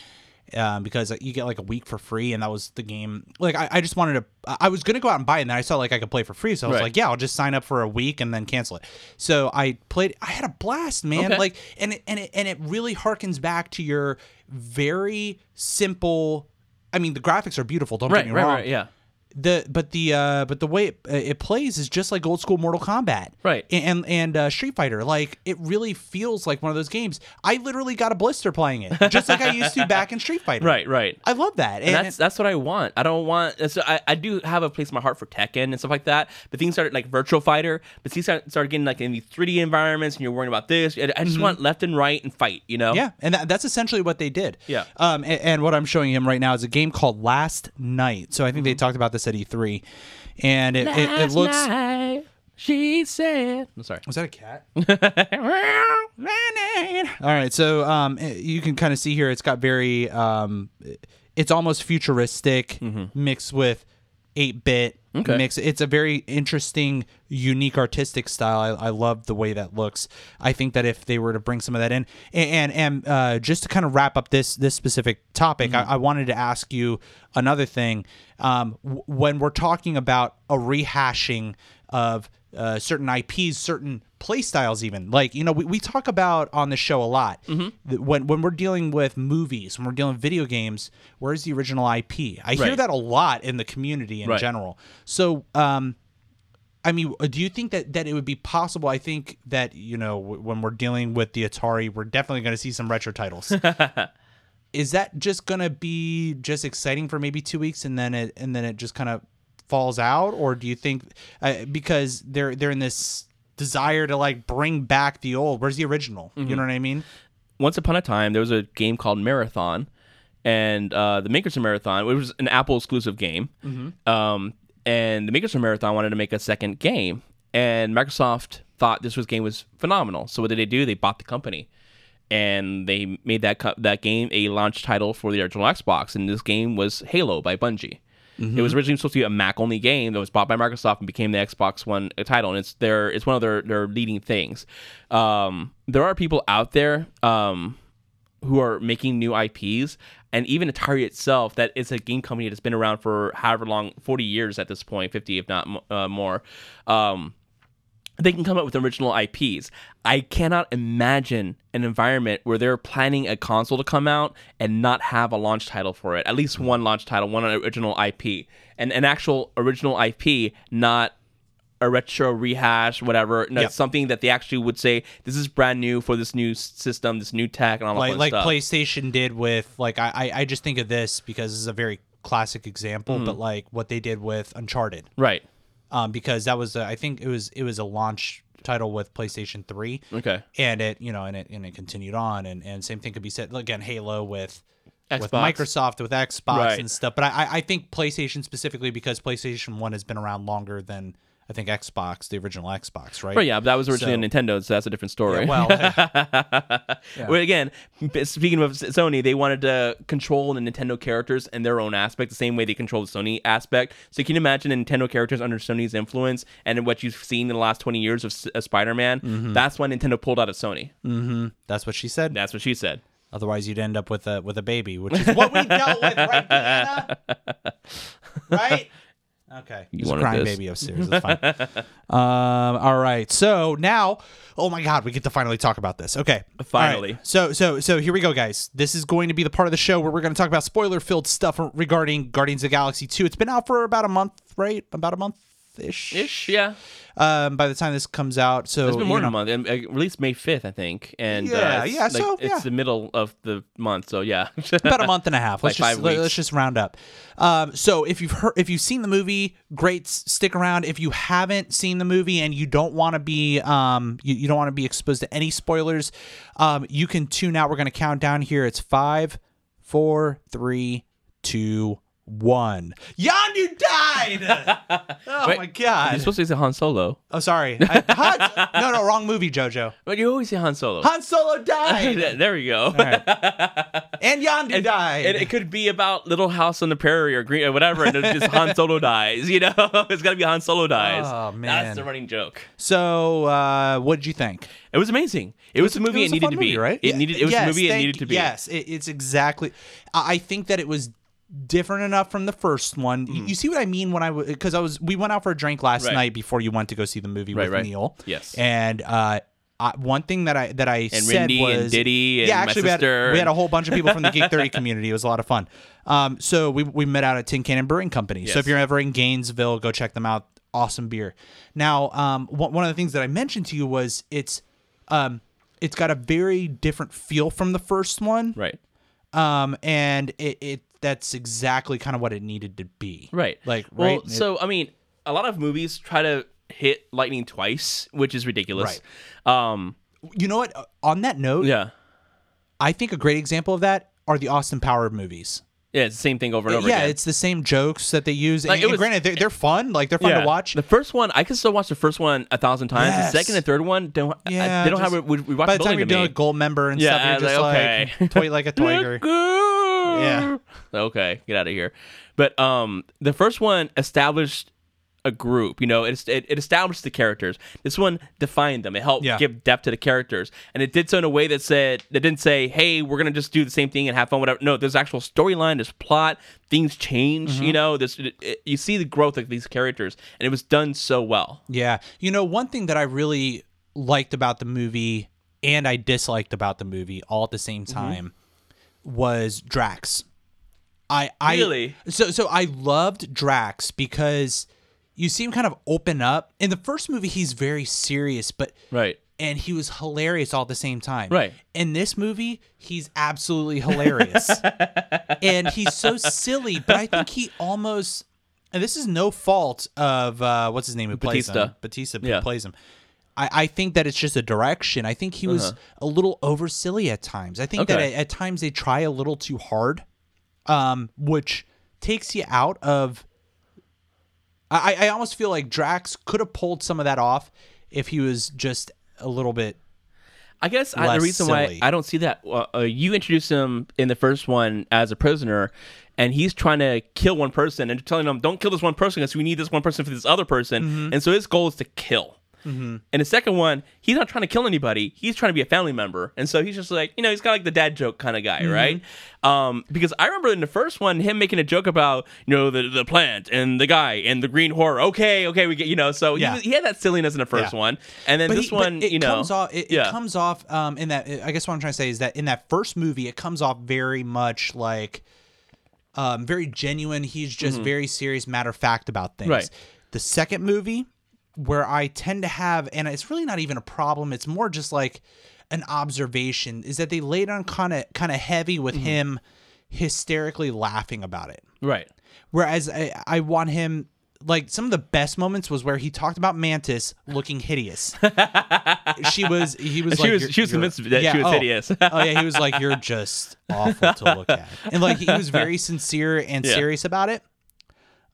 Um, because you get like a week for free, and that was the game. Like I, I just wanted to. I was gonna go out and buy it, and then I saw like I could play for free, so I was Right. like, yeah, I'll just sign up for a week and then cancel it. So I played. I had a blast, man. Okay. Like, and it, and it and it really harkens back to your very simple. I mean, the graphics are beautiful. Don't Right, get me right, wrong. right, yeah. The but the uh but the way it, it plays is just like old school Mortal Kombat, Right. And and uh, Street Fighter, like it really feels like one of those games. I literally got a blister playing it, just like I used to back in Street Fighter. (laughs) Right, right. I love that, and, And that's that's what I want. I don't want. So I, I do have a place in my heart for Tekken and stuff like that. But things started like Virtual Fighter. But things started, started getting like in these 3D environments, and you're worrying about this. I I just want left and right and fight. You know? Mm-hmm. yeah, and that, that's essentially what they did. Yeah. Um, and, and what I'm showing him right now is a game called Last Night. So I think they Mm-hmm. talked about this at E3, and it, it, it looks. she said. I'm sorry. Was that a cat? (laughs) All right, so um, you can kind of see here. It's got very, um, it's almost futuristic mixed with eight bit Okay. mix. It's a very interesting, unique artistic style. I, I love the way that looks. I think that if they were to bring some of that in, and and, and uh, just to kind of wrap up this this specific topic, I, I wanted to ask you another thing. Um, w- when we're talking about a rehashing of uh, certain IPs, certain play styles, even like you know, we, we talk about on the show a lot that when when we're dealing with movies, when we're dealing with video games, where's the original IP? I hear that a lot in the community in Right. general. So, um, I mean, do you think that that it would be possible? I think that you know, w- when we're dealing with the Atari, we're definitely going to see some retro titles. (laughs) Is that just going to be just exciting for maybe two weeks and then it and then it just kind of falls out, or do you think uh, because they're they're in this desire to like bring back the old? Where's the original? You know what I mean? once upon a time there was a game called Marathon, and uh, the makers of Marathon, it was an Apple exclusive game, um, and the makers of Marathon wanted to make a second game, and Microsoft thought this was game was phenomenal. So what did they do? They bought the company, and they made that co- that game a launch title for the original Xbox, and this game was Halo by Bungie. It was originally supposed to be a Mac only game that was bought by Microsoft and became the Xbox One title, and it's their it's one of their their leading things. Um, there are people out there um, who are making new IPs, and even Atari itself, that is a game company that's been around for however long, forty years at this point, fifty if not uh, more. Um, they can come up with original IPs. I cannot imagine an environment where they're planning a console to come out and not have a launch title for it. At least one launch title, one original IP, and an actual original IP, not a retro rehash, whatever. No, Yep. something that they actually would say this is brand new for this new system, this new tech, and all that like fun like stuff. PlayStation did with like I I I just think of this because this is a very classic example, but mm. like what they did with Uncharted. right? Um, because that was a, I think it was it was a launch title with PlayStation Three, Okay. and it you know and it and it continued on, and and same thing could be said again Halo with. With Microsoft, with Xbox Right. and stuff, but I, I- I think PlayStation specifically because PlayStation One has been around longer than I think Xbox, the original Xbox, right? But yeah, but that was originally So- a Nintendo, so that's a different story. well, (laughs) Well, again, speaking of Sony, they wanted to control the Nintendo characters in their own aspect, the same way they control the Sony aspect. So can you imagine the Nintendo characters under Sony's influence and what you've seen in the last 20 years of S- Spider-Man? Mm-hmm. That's why Nintendo pulled out of Sony. that's what she said. That's what she said. Otherwise, you'd end up with a with a baby, which is what we dealt with, right, Diana? (laughs) Right? Okay. You wanted crying baby upstairs. (laughs) It's fine. um, all right. So now, oh my God, we get to finally talk about this. Okay. All right. Finally. So so so here we go, guys. This is going to be the part of the show where we're going to talk about spoiler filled stuff regarding Guardians of the Galaxy 2. It's been out for about a month, right? About a month ish. Ish, yeah. Um, by the time this comes out, so It's been more than a month. And, uh, released May fifth, I think. And Yeah, uh, it's yeah, like, so, it's the middle of the month, so yeah. (laughs) about a month and a half. (laughs) Let's Like just five let, us just round up. Um, so if you've heard, if you've seen the movie, great. Stick around. If you haven't seen the movie and you don't want to be, um, you, you don't want to be exposed to any spoilers, um, you can tune out. We're gonna count down here. It's five, four, three, two, one. Yondu died. (laughs) oh Wait, my You're god. supposed to say Han Solo. Oh, sorry. I, Han, no, no, wrong movie, Jojo. But you always say Han Solo. Han Solo died, (laughs) there we go. (laughs) and Yondu died. And it could be about Little House on the Prairie or Green or whatever, and it's just Han Solo dies. You know, it's got to be Han Solo dies. Oh, man. that's the running joke. so, uh, what did you think? It was amazing. It, was, a movie it, a needed fun to be. movie, right? It needed. It was a movie it thank- needed to be. Yes, it, it's exactly. I I think that it was different enough from the first one. You, you see what I mean when I was because I was we went out for a drink last Mm. Right. night before you went to go see the movie Right, with right. Neil. Yes. and uh. I, one thing that I that I And said Rindy was and Diddy and yeah my actually we had, we had a whole bunch of people from the Geek Thirty (laughs) community. It was a lot of fun. Um, so we we met out at Tin Cannon Brewing Company. So if you're ever in Gainesville, go check them out. Awesome beer. Now, um, one one of the things that I mentioned to you was it's um, it's got a very different feel from the first one Right. um and it, it that's exactly kind of what it needed to be Right. like well, right so I mean, a lot of movies try to hit lightning twice, which is ridiculous. Um. you know what on that note Yeah. i think a great example of that are the austin power movies Yeah, it's the same thing over and over again. yeah again. it's the same jokes that they use Like, and, was- granted they're, they're fun like they're fun Yeah. to watch The first one, I can still watch the first one a thousand times. Yes. The second and third one don't. yeah they don't just- have a we, we by the time you're doing a Goldmember and Yeah, stuff you're just like, like, okay. toy like a tiger (laughs) yeah. (laughs) Okay, get out of here. But um, the first one established a group. You know, it, it, it established the characters. This one defined them. It helped Yeah. give depth to the characters, and it did so in a way that said that didn't say, "Hey, we're gonna just do the same thing and have fun." Whatever. No, there's actual storyline. There's plot. Things change. Mm-hmm. You know, this it, it- you see the growth of these characters, and it was done so well. Yeah. You know, one thing that I really liked about the movie and I disliked about the movie all at the same Mm-hmm. Was Drax. I I Really? so so I loved Drax because you see him kind of open up. In the first movie he's very serious, but Right. and he was hilarious all at the same time. Right. In this movie, he's absolutely hilarious. (laughs) and he's so silly, but I think he almost and this is no fault of uh what's his name who plays Batista. him. Batista who Yeah. plays him. I, I think that it's just a direction. I think he was a little over silly at times. I think that Uh-huh. At, at times they try a little too hard, um, which takes you out of I, I almost feel like Drax could have pulled some of that off if he was just a little bit. I guess I, the reason silly. why I don't see that uh, uh, you introduce him in the first one as a prisoner, and he's trying to kill one person and telling them, "Don't kill this one person because we need this one person for this other person." Mm-hmm. And so his goal is to kill. In the second one, he's not trying to kill anybody. He's trying to be a family member, and so he's just like, you know, he's kind of like the dad joke kind of guy, Mm-hmm. right? Um, because I remember in the first one, him making a joke about, you know, the the plant and the guy and the green horror. Okay, okay, we get, you know, so he Yeah. was- he, had that silliness in the first Yeah. one, and then But, this he- one, it you know, comes off. It, it yeah. comes off um, in that. I guess what I'm trying to say is that in that first movie, it comes off very much like, um, very genuine. He's just very serious, matter of fact about things. Mm-hmm. Right. The second movie, where I tend to have, and it's really not even a problem. It's more just like an observation. Is that they laid on kind of kind of heavy with Mm-hmm. him hysterically laughing about it. right. Whereas I, I want him like some of the best moments was where he talked about Mantis looking hideous. (laughs) she was he was She like was- she was convinced that she was oh. hideous. (laughs) oh yeah, he was like you're just awful to look at. And like he was very (laughs) sincere and Yeah. serious about it.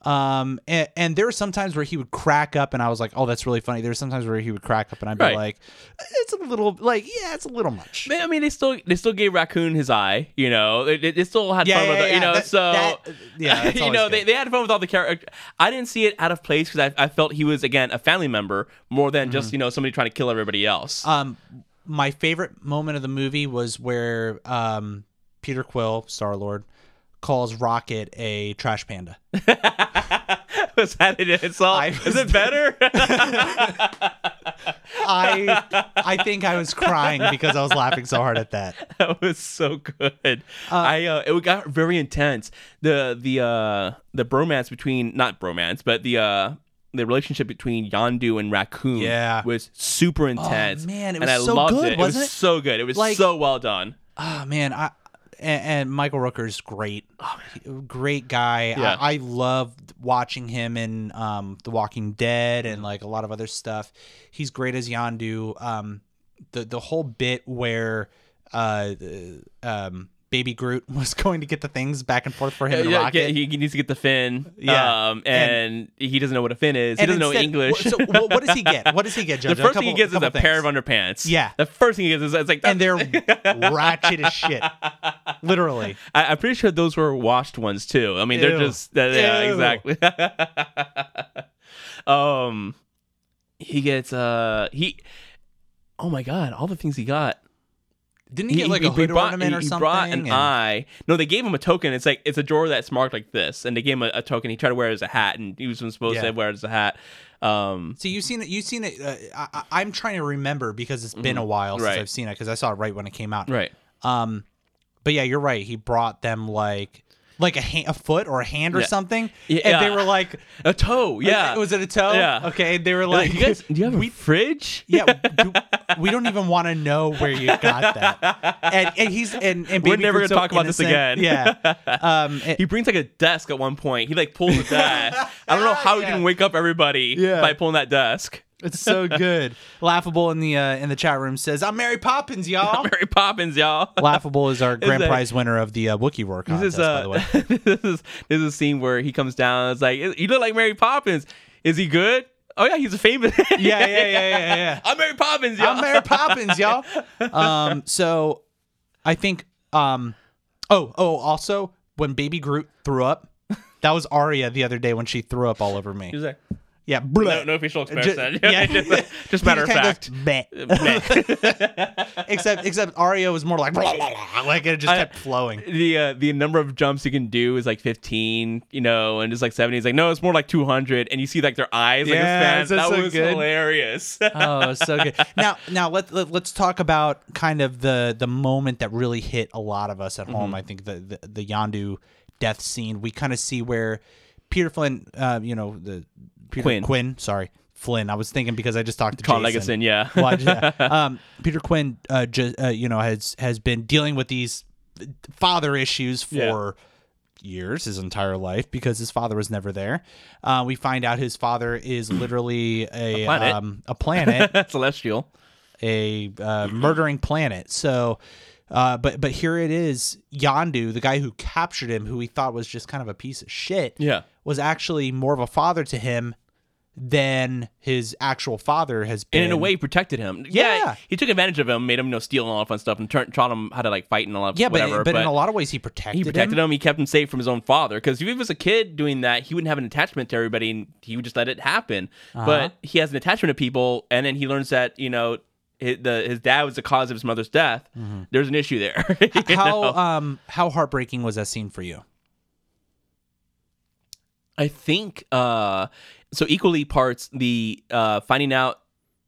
Um and, and there were some times where he would crack up and I was like, "Oh, that's really funny." There were sometimes where he would crack up and I'd be Right. like, "It's a little like, yeah, it's a little much." I mean, they still they still gave Raccoon his eye. You know, they, they- still had Yeah, fun yeah, with it. yeah, You know, that- so that- yeah, (laughs) you know, they, they had fun with all the characters. I didn't see it out of place because I, I felt he was again a family member more than Mm-hmm. just you know somebody trying to kill everybody else. Um, my favorite moment of the movie was where um, Peter Quill, Star Lord, calls Rocket a trash panda. (laughs) was that it itself? I Is was- it better? (laughs) I I think I was crying because I was laughing so hard at that. (laughs) that was so good. I uh, it got very intense. The the uh the bromance between not bromance, but the uh the relationship between Yondu and Raccoon Yeah. was super intense. Oh, man, it and I so loved good, it. wasn't it it? was so good. It was Like- so well done. Oh man, I and, and Michael Rooker's great, great guy. Yeah. I, I loved watching him in um, The Walking Dead and like a lot of other stuff. He's great as Yondu. Um, the the whole bit where uh, um, Baby Groot (laughs) was going to get the things back and forth for him in the Yeah, rocket. yeah, he, he needs to get the fin. Yeah. um, and, he doesn't know what a fin is. He doesn't know instead- English. So what, what does he (laughs) get? What does he get, the Judge? A first thing he couple- gets is a couple pair of underpants. Yeah. the first thing he gets is it's like and they're (laughs) ratchet as shit. Literally. I, I'm pretty sure those were washed ones too. I mean, they're just uh, yeah, exactly. um, he gets uh he. Oh my god! All the things he got. Didn't he, get like a hood brought, ornament he- or he something? brought an And- eye. No, they gave him a token. It's like it's a drawer that's marked like this, and they gave him a, a token. He tried to wear it as a hat, and he was supposed Yeah. to wear it as a hat. Um, So you've seen it. You've seen it. Uh, I, I'm trying to remember because it's been a while since. Right. I've seen it because I saw it right when it came out. right. Um, but yeah, you're right. He brought them like like a ha- a foot or a hand or Yeah. something, Yeah. and they were like, A toe. Yeah. was it a toe? Yeah. Okay. They were like, like, you guys, do you have a we fridge? yeah, do- we don't even want to know where you got that. And, and he's and, and We're never gonna so talk about this again. Yeah. (laughs) Um. and- He brings like a desk at one point. He like pulls a desk. I don't know how he can (laughs) wake up everybody Yeah. by pulling that desk. It's so good. (laughs) Laughable in the uh, in the chat room says, "I'm Mary Poppins, y'all." (laughs) Mary Poppins, y'all. (laughs) Laughable is our grand that- prize winner of the uh, Wookiee Roar This contest, is by the way. uh, this is this is a scene where he comes down. It's like you look like Mary Poppins. Is he good? Oh yeah, he's a famous. Yeah, yeah, yeah, yeah, yeah. I'm Mary Poppins, y'all. I'm Mary Poppins, y'all. Um, so I think um oh, oh, also when baby Groot threw up, that was Arya the other day when she threw up all over me. He's like, Yeah, no, bleh. no facial Ju- expression. (laughs) yeah. just, (laughs) just matter of He kinda fact. goes, "Bleh." (laughs) except except Arya was more like blah, blah, blah, like it just I- kept flowing. the uh, the number of jumps you can do is like 15, you know, and it's like 70. It's like no, it's more like 200, and you see like their eyes like Yeah, expand. it's That so was good. hilarious. oh, so good. Now, now let, let us talk about kind of the the moment that really hit a lot of us at Mm-hmm. home. I think the the, the Yondu death scene. We kind of see where Peter Flynn, uh, you know, the Peter Quinn. Quinn, sorry, Flynn. I was thinking because I just talked to Colin Jason. Legason, yeah. (laughs) Well, just- (laughs) um, Peter Quinn, uh, just uh, you know, has has been dealing with these father issues for Yeah. years, his entire life, because his father was never there. Uh, we find out his father is (clears throat) literally a A planet. um, a planet, (laughs) Celestial. a uh, murdering planet. So. Uh, but but here it is, Yondu, the guy who captured him, who he thought was just kind of a piece of shit, Yeah. was actually more of a father to him than his actual father has been. And in a way, he protected him. Yeah. he took advantage of him, made him you know steal and all that fun stuff, and turned, taught him how to like fight and all that. yeah, but, whatever. but in a lot of ways he protected, he protected him. him. He kept him safe from his own father. Because if he was a kid doing that, he wouldn't have an attachment to everybody, and he would just let it happen. Uh-huh. But he has an attachment to people, and then he learns that you know his, the, his dad was the cause of his mother's death. There's an issue there. (laughs) Mm-hmm. How know? um how heartbreaking was that scene for you? I think uh so equally parts the uh finding out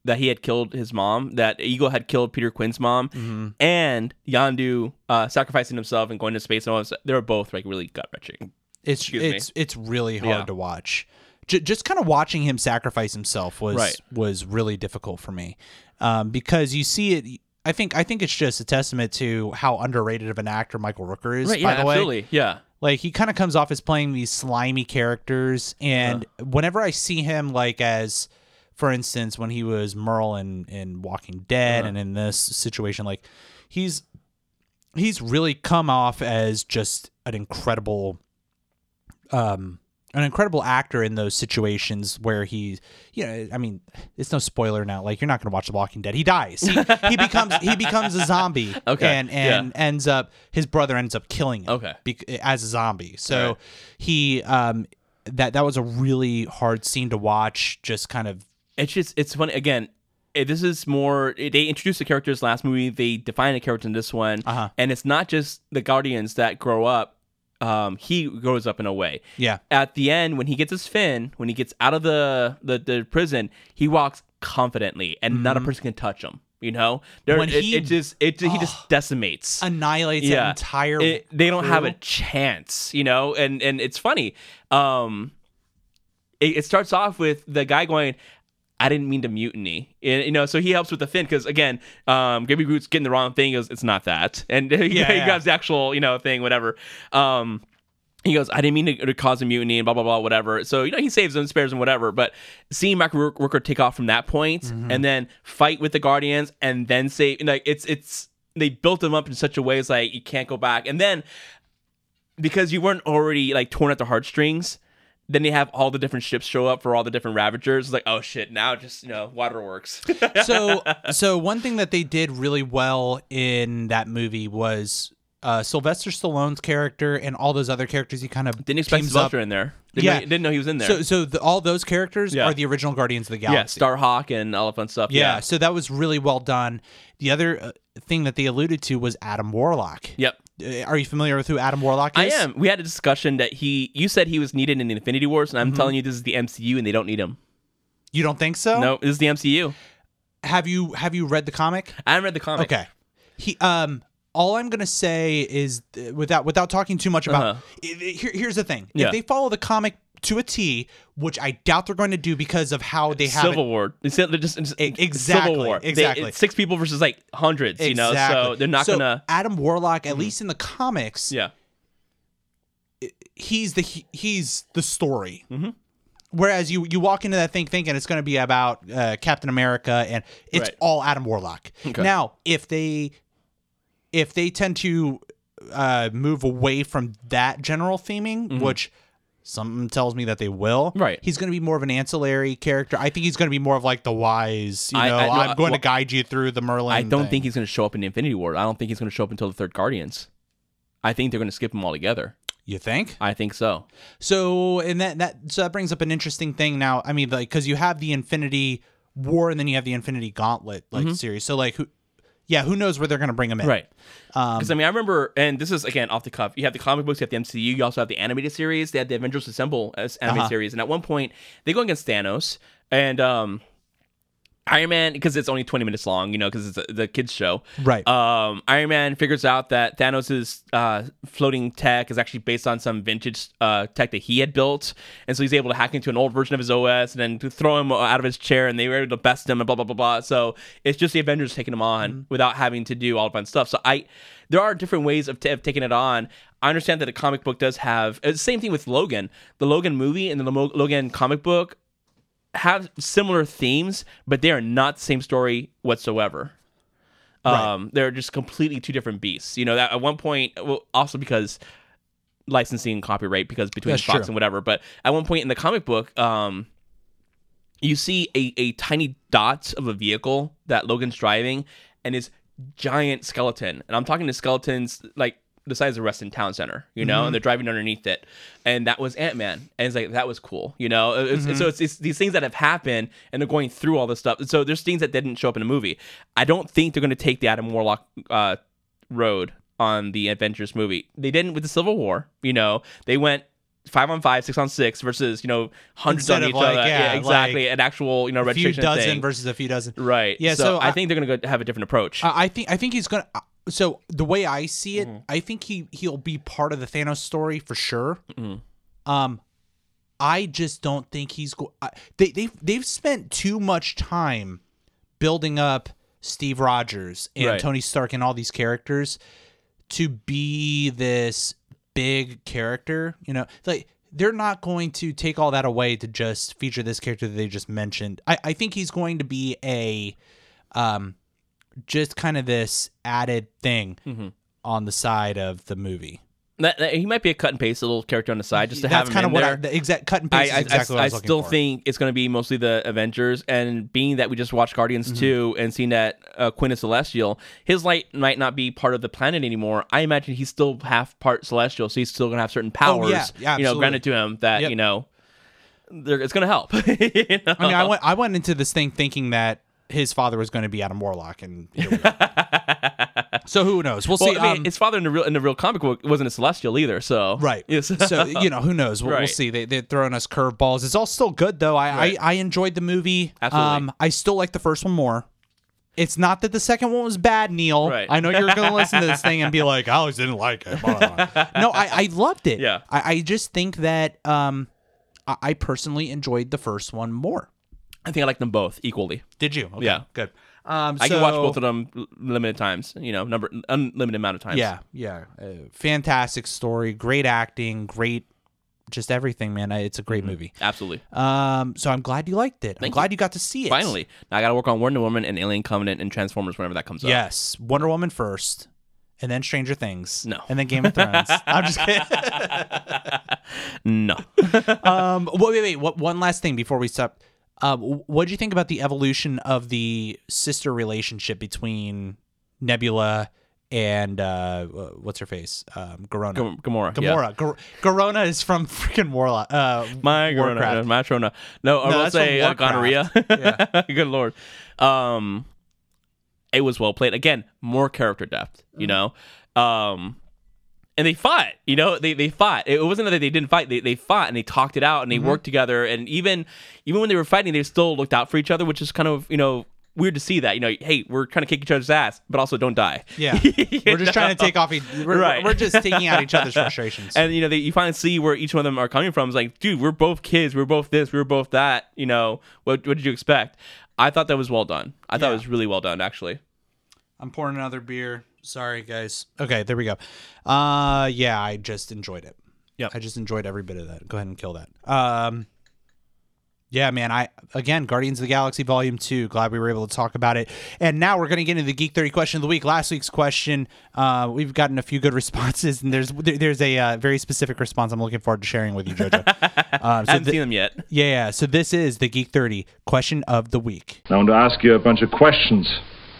that he had killed his mom, that Ego had killed Peter Quinn's mom, Mm-hmm. and Yondu uh sacrificing himself and going to space and all this. They were both like really gut wrenching. It's Excuse me. it's it's really hard Yeah. to watch. J- just kind of watching him sacrifice himself was Right. was really difficult for me, um, because you see it. I think I think it's just a testament to how underrated of an actor Michael Rooker is. Right, by yeah, the way, absolutely. Yeah. like he kind of comes off as playing these slimy characters and whenever i see him like as for instance when he was merle in in walking dead and in this situation like he's he's really come off as just an incredible um an incredible actor in those situations where he you know i mean it's no spoiler now like you're not going to watch the walking dead he dies he, he becomes he becomes a zombie (laughs) Okay, and and ends up his brother ends up killing him Okay. bec- as a zombie so Right. he um that that was a really hard scene to watch just kind of It's just it's funny again. eh, This is more. eh, They introduced the characters last movie. They define a character in this one, Uh-huh. and it's not just the Guardians that grow up. Um, he grows up in a way. yeah At the end, when he gets his fin, when he gets out of the the, the prison, he walks confidently, and not a person can touch him. You know, there Mm-hmm. When it, he- it just it he just decimates. annihilates yeah, an entire It- they don't have a chance, you know, and and it's funny. Um, it, it starts off with the guy going. I didn't mean to mutiny, and, you know. So he helps with the fin because again, um, Baby Groot's getting the wrong thing. He goes, it's not that, and (laughs) he, Yeah, he yeah. got the actual, you know, thing, whatever. Um, he goes, I didn't mean to, to cause a mutiny and blah blah blah, whatever. So you know, he saves them, spares them, whatever. But seeing Michael Rook- Rooker take off from that point and then fight with the Guardians and then say, like, it's it's they built him up in such a way it's like you can't go back. And then because you weren't already like torn at the heartstrings, then they have all the different ships show up for all the different Ravagers. It's like, oh shit, now just you know, waterworks. so so one thing that they did really well in that movie was uh, Sylvester Stallone's character and all those other characters he kind of didn't expect Sylvester up. in there. Didn't, Yeah. know, didn't know he was in there. So so the, all those characters Yeah. are the original Guardians of the Galaxy. yeah, Starhawk and all that fun stuff. Yeah, Yeah. so that was really well done. The other uh, thing that they alluded to was Adam Warlock. Yep. Uh, Are you familiar with who Adam Warlock is? I am. We had a discussion that he. You said he was needed in the Infinity Wars, and I'm Mm-hmm. telling you this is the MCU, and they don't need him. You don't think so? No, this is the MCU. Have you have you read the comic? I haven't read the comic. Okay. He um all I'm gonna say is uh, without without talking too much about Uh-huh. i- i- here, here's the thing. Yeah. If they follow the comic to a T, which I doubt they're going to do because of how they have Civil it, War. It's they're just, it's exactly, Civil War. They- exactly. it's six people versus like hundreds. You know, so they're not So gonna. Adam Warlock, at least in the comics, Yeah. he's the he, he's the story. Mm-hmm. Whereas you you walk into that thing thinking it's going to be about uh, Captain America and it's Right. all Adam Warlock. Okay. Now, if they if they tend to uh, move away from that general theming, which something tells me that they will, Mm-hmm. Right. He's going to be more of an ancillary character. I think he's going to be more of like the wise. You know, I- no, am I- going well, to guide you through the Merlin. I don't thing. think he's gonna show up in the Infinity War. I don't think he's gonna show up until the third Guardians. I think they're gonna skip him altogether. you think. I think so. So and that that so that brings up an interesting thing now. I mean, like because you have the Infinity War and then you have the Infinity Gauntlet like series. So like who, yeah, who knows where they're gonna bring him in? Right. Um, Because I mean, I remember, and this is again off the cuff. You have the comic books, you have the MCU, you also have the animated series. They had the Avengers Assemble as animated Uh-huh. series, and at one point they go against Thanos and um, Iron Man because it's only twenty minutes long, you know, because it's a, the kids show. Right. Um, Iron Man figures out that Thanos' uh, floating tech is actually based on some vintage uh, tech that he had built, and so he's able to hack into an old version of his OS and then to throw him out of his chair, and they were able to best him and blah blah blah blah. So it's just the Avengers taking him on without having to do all the fun stuff. So I, there are different ways of, t- of taking it on. I understand that the comic book does have uh, same thing with Logan, the Logan movie and the Lo- Logan comic book have similar themes, but they are not the same story whatsoever. Um, they're just completely two different beasts. You know, that at one point, well, also because licensing and copyright, because between That's Fox true. and whatever. But at one point in the comic book, um, you see a, a tiny dot of a vehicle that Logan's driving, and his giant skeleton. And I'm talking to skeletons like the size of Reston Town Center, you know, and they're driving underneath it. And that was Ant Man. And it's like, that was cool, you know? It's, So it's, it's these things that have happened and they're going through all this stuff. So there's things that didn't show up in the movie. I don't think they're going to take the Adam Warlock uh, road on the Avengers movie. They didn't with the Civil War, you know, they went. Five on five, six on six versus you know hundreds Instead on of each like, other. yeah, exactly. An actual you know a few registration dozen thing. versus a few dozen. right. Yeah, So, so I, I- think they're gonna go have a different approach. I I think I think he's gonna. So the way I see Mm-hmm. it, I think he he'll be part of the Thanos story for sure. Mm-hmm. Um, I just don't think he's go. I- They they they've spent too much time building up Steve Rogers and Right. Tony Stark and all these characters to be this big character. You know, like they're not going to take all that away to just feature this character that they just mentioned. I, I think he's going to be a um just kind of this added thing Mm-hmm. on the side of the movie. That, that- he might be a cut and paste, little character on the side, just to That's have him kind of what there. I the exact cut and paste I, is exactly I, I I was looking still think it's going to be mostly the Avengers, and being that we just watched Guardians Mm-hmm. 2 and seeing that uh, Quinn is Celestial, his light might not be part of the planet anymore. I imagine he's still half part Celestial, so he's still going to have certain powers, Oh, yeah. Yeah, you know, granted to him that, Yep. you know, it's going to help. (laughs) you know? I mean, I went I went into this thing thinking that his father was going to be Adam Warlock, and (laughs) here we are. so who knows? We'll Well, see. I mean, um, his father in the real in the real comic book wasn't a celestial either, so Right. (laughs) Yes. so you know, who knows? We'll, we'll see. They they're throwing us curveballs. It's all still good though. I Right. I, I enjoyed the movie. Absolutely. Um, I still like the first one more. It's not that the second one was bad, Neil. Right. I know you're going (laughs) to listen to this thing and be like, I always didn't like it. Blah, blah, blah. no, I, I loved it. Yeah. I, I just think that um, I, I personally enjoyed the first one more. I think I like them both equally. Did you? Okay, Yeah. good. Um, I can watch so- both of them l- limited times. You know, number unlimited amount of times. Yeah, yeah. Uh, fantastic story, great acting, great, just everything, man. I- It's a great Mm-hmm. movie. absolutely. Um, so I'm glad you liked it. I'm glad you. got to see it. Finally, now I got to work on Wonder Woman and Alien Covenant and Transformers whenever that comes up. Yes, Wonder Woman first, and then Stranger Things. No. and then Game of Thrones. (laughs) I'm just kidding. No. (laughs) um, wait, wait, wait. What? One last thing before we stop. Um, what do you think about the evolution of the sister relationship between Nebula and uh, what's her face, um, Garona? Gam- Gamora. yeah. Gamora. Gar- Garona is from freaking Warlock. Uh, My Warcraft. Corona, uh, my Trona. No, I No, will say uh, gonorrhea. Yeah. (laughs) Good lord. Um, it was well played. Again, more character depth. You know, um, and they fought. You know, they they fought. It wasn't that they didn't fight. They they fought and they talked it out and they Mm-hmm. worked together. And even even when they were fighting, they still looked out for each other, which is kind of you know. Weird to see that, you know. Hey, we're trying to kick each other's ass, but also don't die. Yeah, (laughs) we're just trying to take off. Each, we're, Right. we're just taking out each other's (laughs) frustrations. and you know they, you finally see where each one of them are coming from. It's like, dude, we're both kids. We're both this. We're both that. You know, what what did you expect? I thought that was well done. I thought it was really well done, actually. I'm pouring another beer. Sorry, guys. Okay, there we go. Uh, yeah, I just enjoyed it. Yep. I just enjoyed every bit of that. Go ahead and kill that. Um, yeah, man. I again, Guardians of the Galaxy Volume Two. Glad we were able to talk about it. And now we're going to get into the Geek Thirty question of the week. Last week's question, uh, we've gotten a few good (laughs) responses, and there's there- there's a uh, very specific response I'm looking forward to sharing with you, Jojo. (laughs) um, so I haven't thi- seen them yet. yeah, yeah. So this is the Geek Thirty question of the week. I want to ask you a bunch of questions,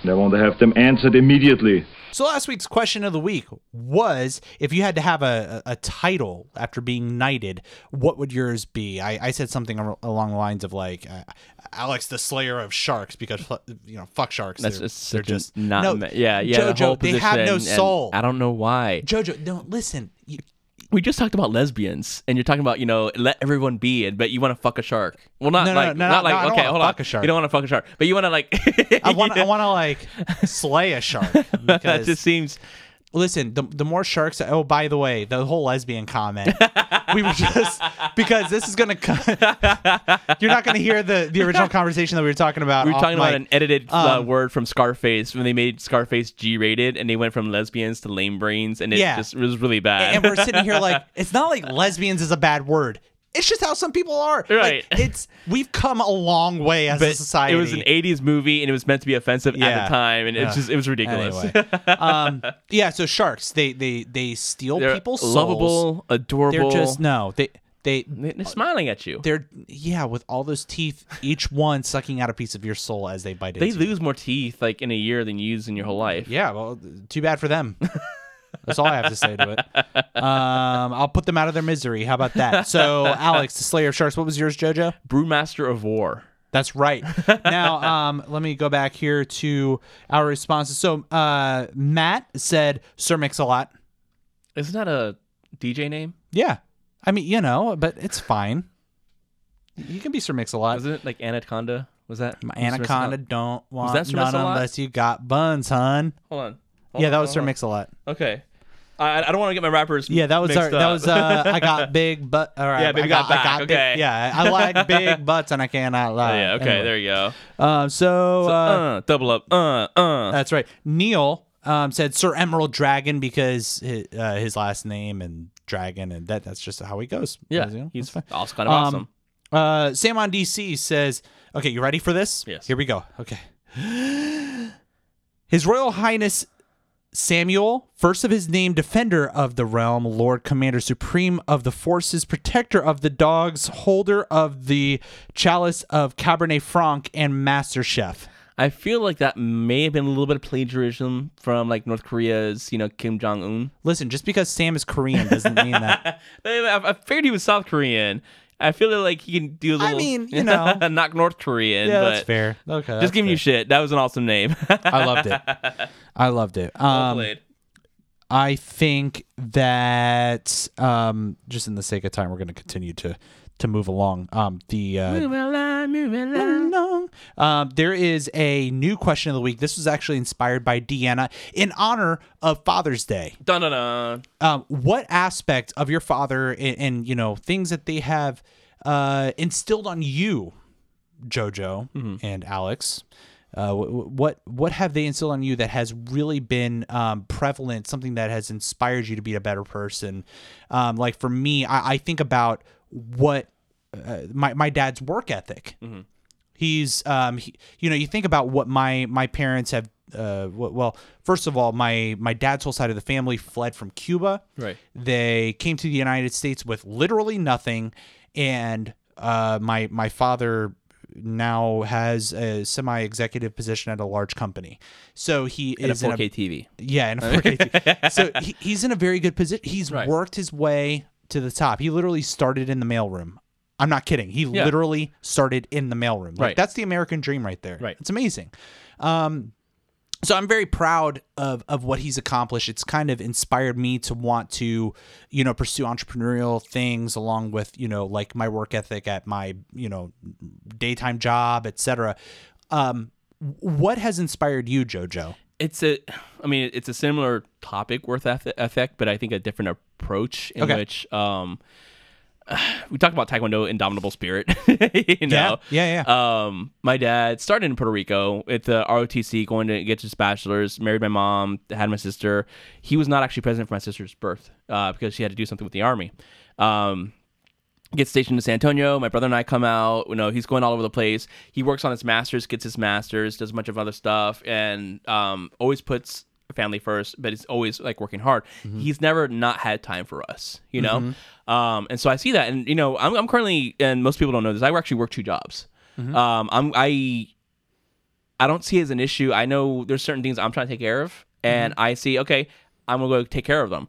and I want to have them answered immediately. So last week's question of the week was if you had to have a, a, a title after being knighted, what would yours be? I, I said something along the lines of like uh, Alex the Slayer of Sharks because you know fuck sharks. That's they're, just they're just not. no, ma- yeah, yeah. the Jojo, whole they have no soul. I don't know why. Jojo, no, listen. We just talked about lesbians, and you're talking about you know let everyone be, and but you want to fuck a shark. Well, not No, like no, not no, like I okay, hold fuck on. a shark. You don't want to fuck a shark, but you want to like. I want I (laughs) want to like slay a shark (laughs) that because just seems. Listen the, the more sharks oh by the way the whole lesbian comment we were just (laughs) because this is gonna you're not gonna hear the the original conversation that we were talking about We were talking about an edited uh, Um, word from Scarface when they made Scarface G-rated, and they went from lesbians to lame brains, and it Yeah. just it was really bad. and we're sitting here like (laughs) it's not like lesbians is a bad word it's just how some people are Like, Right. (laughs) it's we've come a long way as a society it was an '80s movie, and it was meant to be offensive at the time, and it's just it was ridiculous. anyway (laughs) um yeah so sharks they they they steal They're people's souls. lovable, adorable. they're just no they they They- They're smiling at you. they're yeah with all those teeth each one sucking out a piece of your soul as they bite They into you. lose more teeth like in a year than you use in your whole life. yeah well too bad for them (laughs) that's all i have to say to it. Um i'll put them out of their misery. How about that? So (laughs) alex the slayer of sharks what was yours jojo? Brewmaster of War. that's right. Now um let me go back here to our responses. So uh matt said sir mix-a-lot Isn't that a DJ name? yeah. I mean you know but it's fine. You can be sir mix-a-lot Isn't it like Anaconda? Was that My anaconda don't want none unless you got buns, hun. Hold on. Yeah, that was Sir. Mix-a-Lot. Okay. I, I don't want to get my rappers. Yeah, that was mixed our. That up. was. Uh, I got (laughs) big butt. All right, Yeah, baby I got I back, big- okay. yeah, I like big (laughs) butts and I cannot Oh, lie. yeah. Okay. Anyway. There you go. Um. So, Uh, uh, double up. Uh. Uh. that's right. Neil um said Sir Emerald Dragon because his, uh, his last name and dragon and that that's just how he goes. yeah. You know, He's that's fine. also kind of Um, awesome. Uh, Sam on DC says, "Okay, you ready for this? Yes. Here we go. Okay. (gasps) His Royal Highness Samuel, first of his name, defender of the realm, Lord Commander Supreme of the forces, protector of the dogs, holder of the chalice of Cabernet Franc, and Master Chef. I feel like that may have been a little bit of plagiarism from like North Korea's, you know, Kim Jong Un. Listen, just because Sam is Korean doesn't mean that. (laughs) I, figured he was South Korean. I feel like he can do a I little. I mean, you (laughs) know. not North Korean. Yeah, but that's fair. Okay, that's Just giving you shit. That was an awesome name. I loved it. (laughs) I loved it. well Um, played. I think that um, just in the sake of time, we're going to continue to to move along. Um, the uh, along. Um, there is a new question of the week. This was actually inspired by Deanna in honor of Father's Day. Dun dun dun. Um, what aspect of your father and, and you know things that they have uh, instilled on you, JoJo Mm-hmm. and Alex? Uh, wh- wh- what what have they instilled on you that has really been um, prevalent? Something that has inspired you to be a better person. Um, like for me, I, I think about what uh, my my dad's work ethic. He's um he, you know you think about what my my parents have. Uh, well, first of all, my my dad's whole side of the family fled from Cuba. Right. They came to the United States with literally nothing, and uh, my my father now has a semi-executive position at a large company. So he In a is in 4K TV. yeah, in a 4K. TV. (laughs) so he, he's in a very good position. He's Right. worked his way to the top. He literally started in the mailroom. I'm not kidding. He Yeah. literally started in the mailroom. Like, Right. That's the American dream right there. Right. It's amazing. Um, so I'm very proud of of what he's accomplished. It's kind of inspired me to want to, you know, pursue entrepreneurial things along with, you know, like my work ethic at my, you know, daytime job, etc. Um, what has inspired you, JoJo? It's a, I mean, it's a similar topic worth effect, but I think a different approach in Okay. which um, (sighs) we talked about Taekwondo, indomitable spirit. (laughs) you know, yeah, yeah. Um, my dad started in Puerto Rico at the ROTC, going to get his bachelor's. Married my mom, had my sister. He was not actually present for my sister's birth uh, because she had to do something with the army. Um, gets stationed in San Antonio. My brother and I come out. You know, he's going all over the place. He works on his masters, gets his masters, does a bunch of other stuff, and um, always puts family first. But he's always like working hard. He's never not had time for us. You know, um, and so I see that, and you know, I'm, I'm currently, and most people don't know this. I actually work two jobs. Um, I'm I. I don't see it as an issue. I know there's certain things I'm trying to take care of, and I see, okay, I'm gonna go take care of them.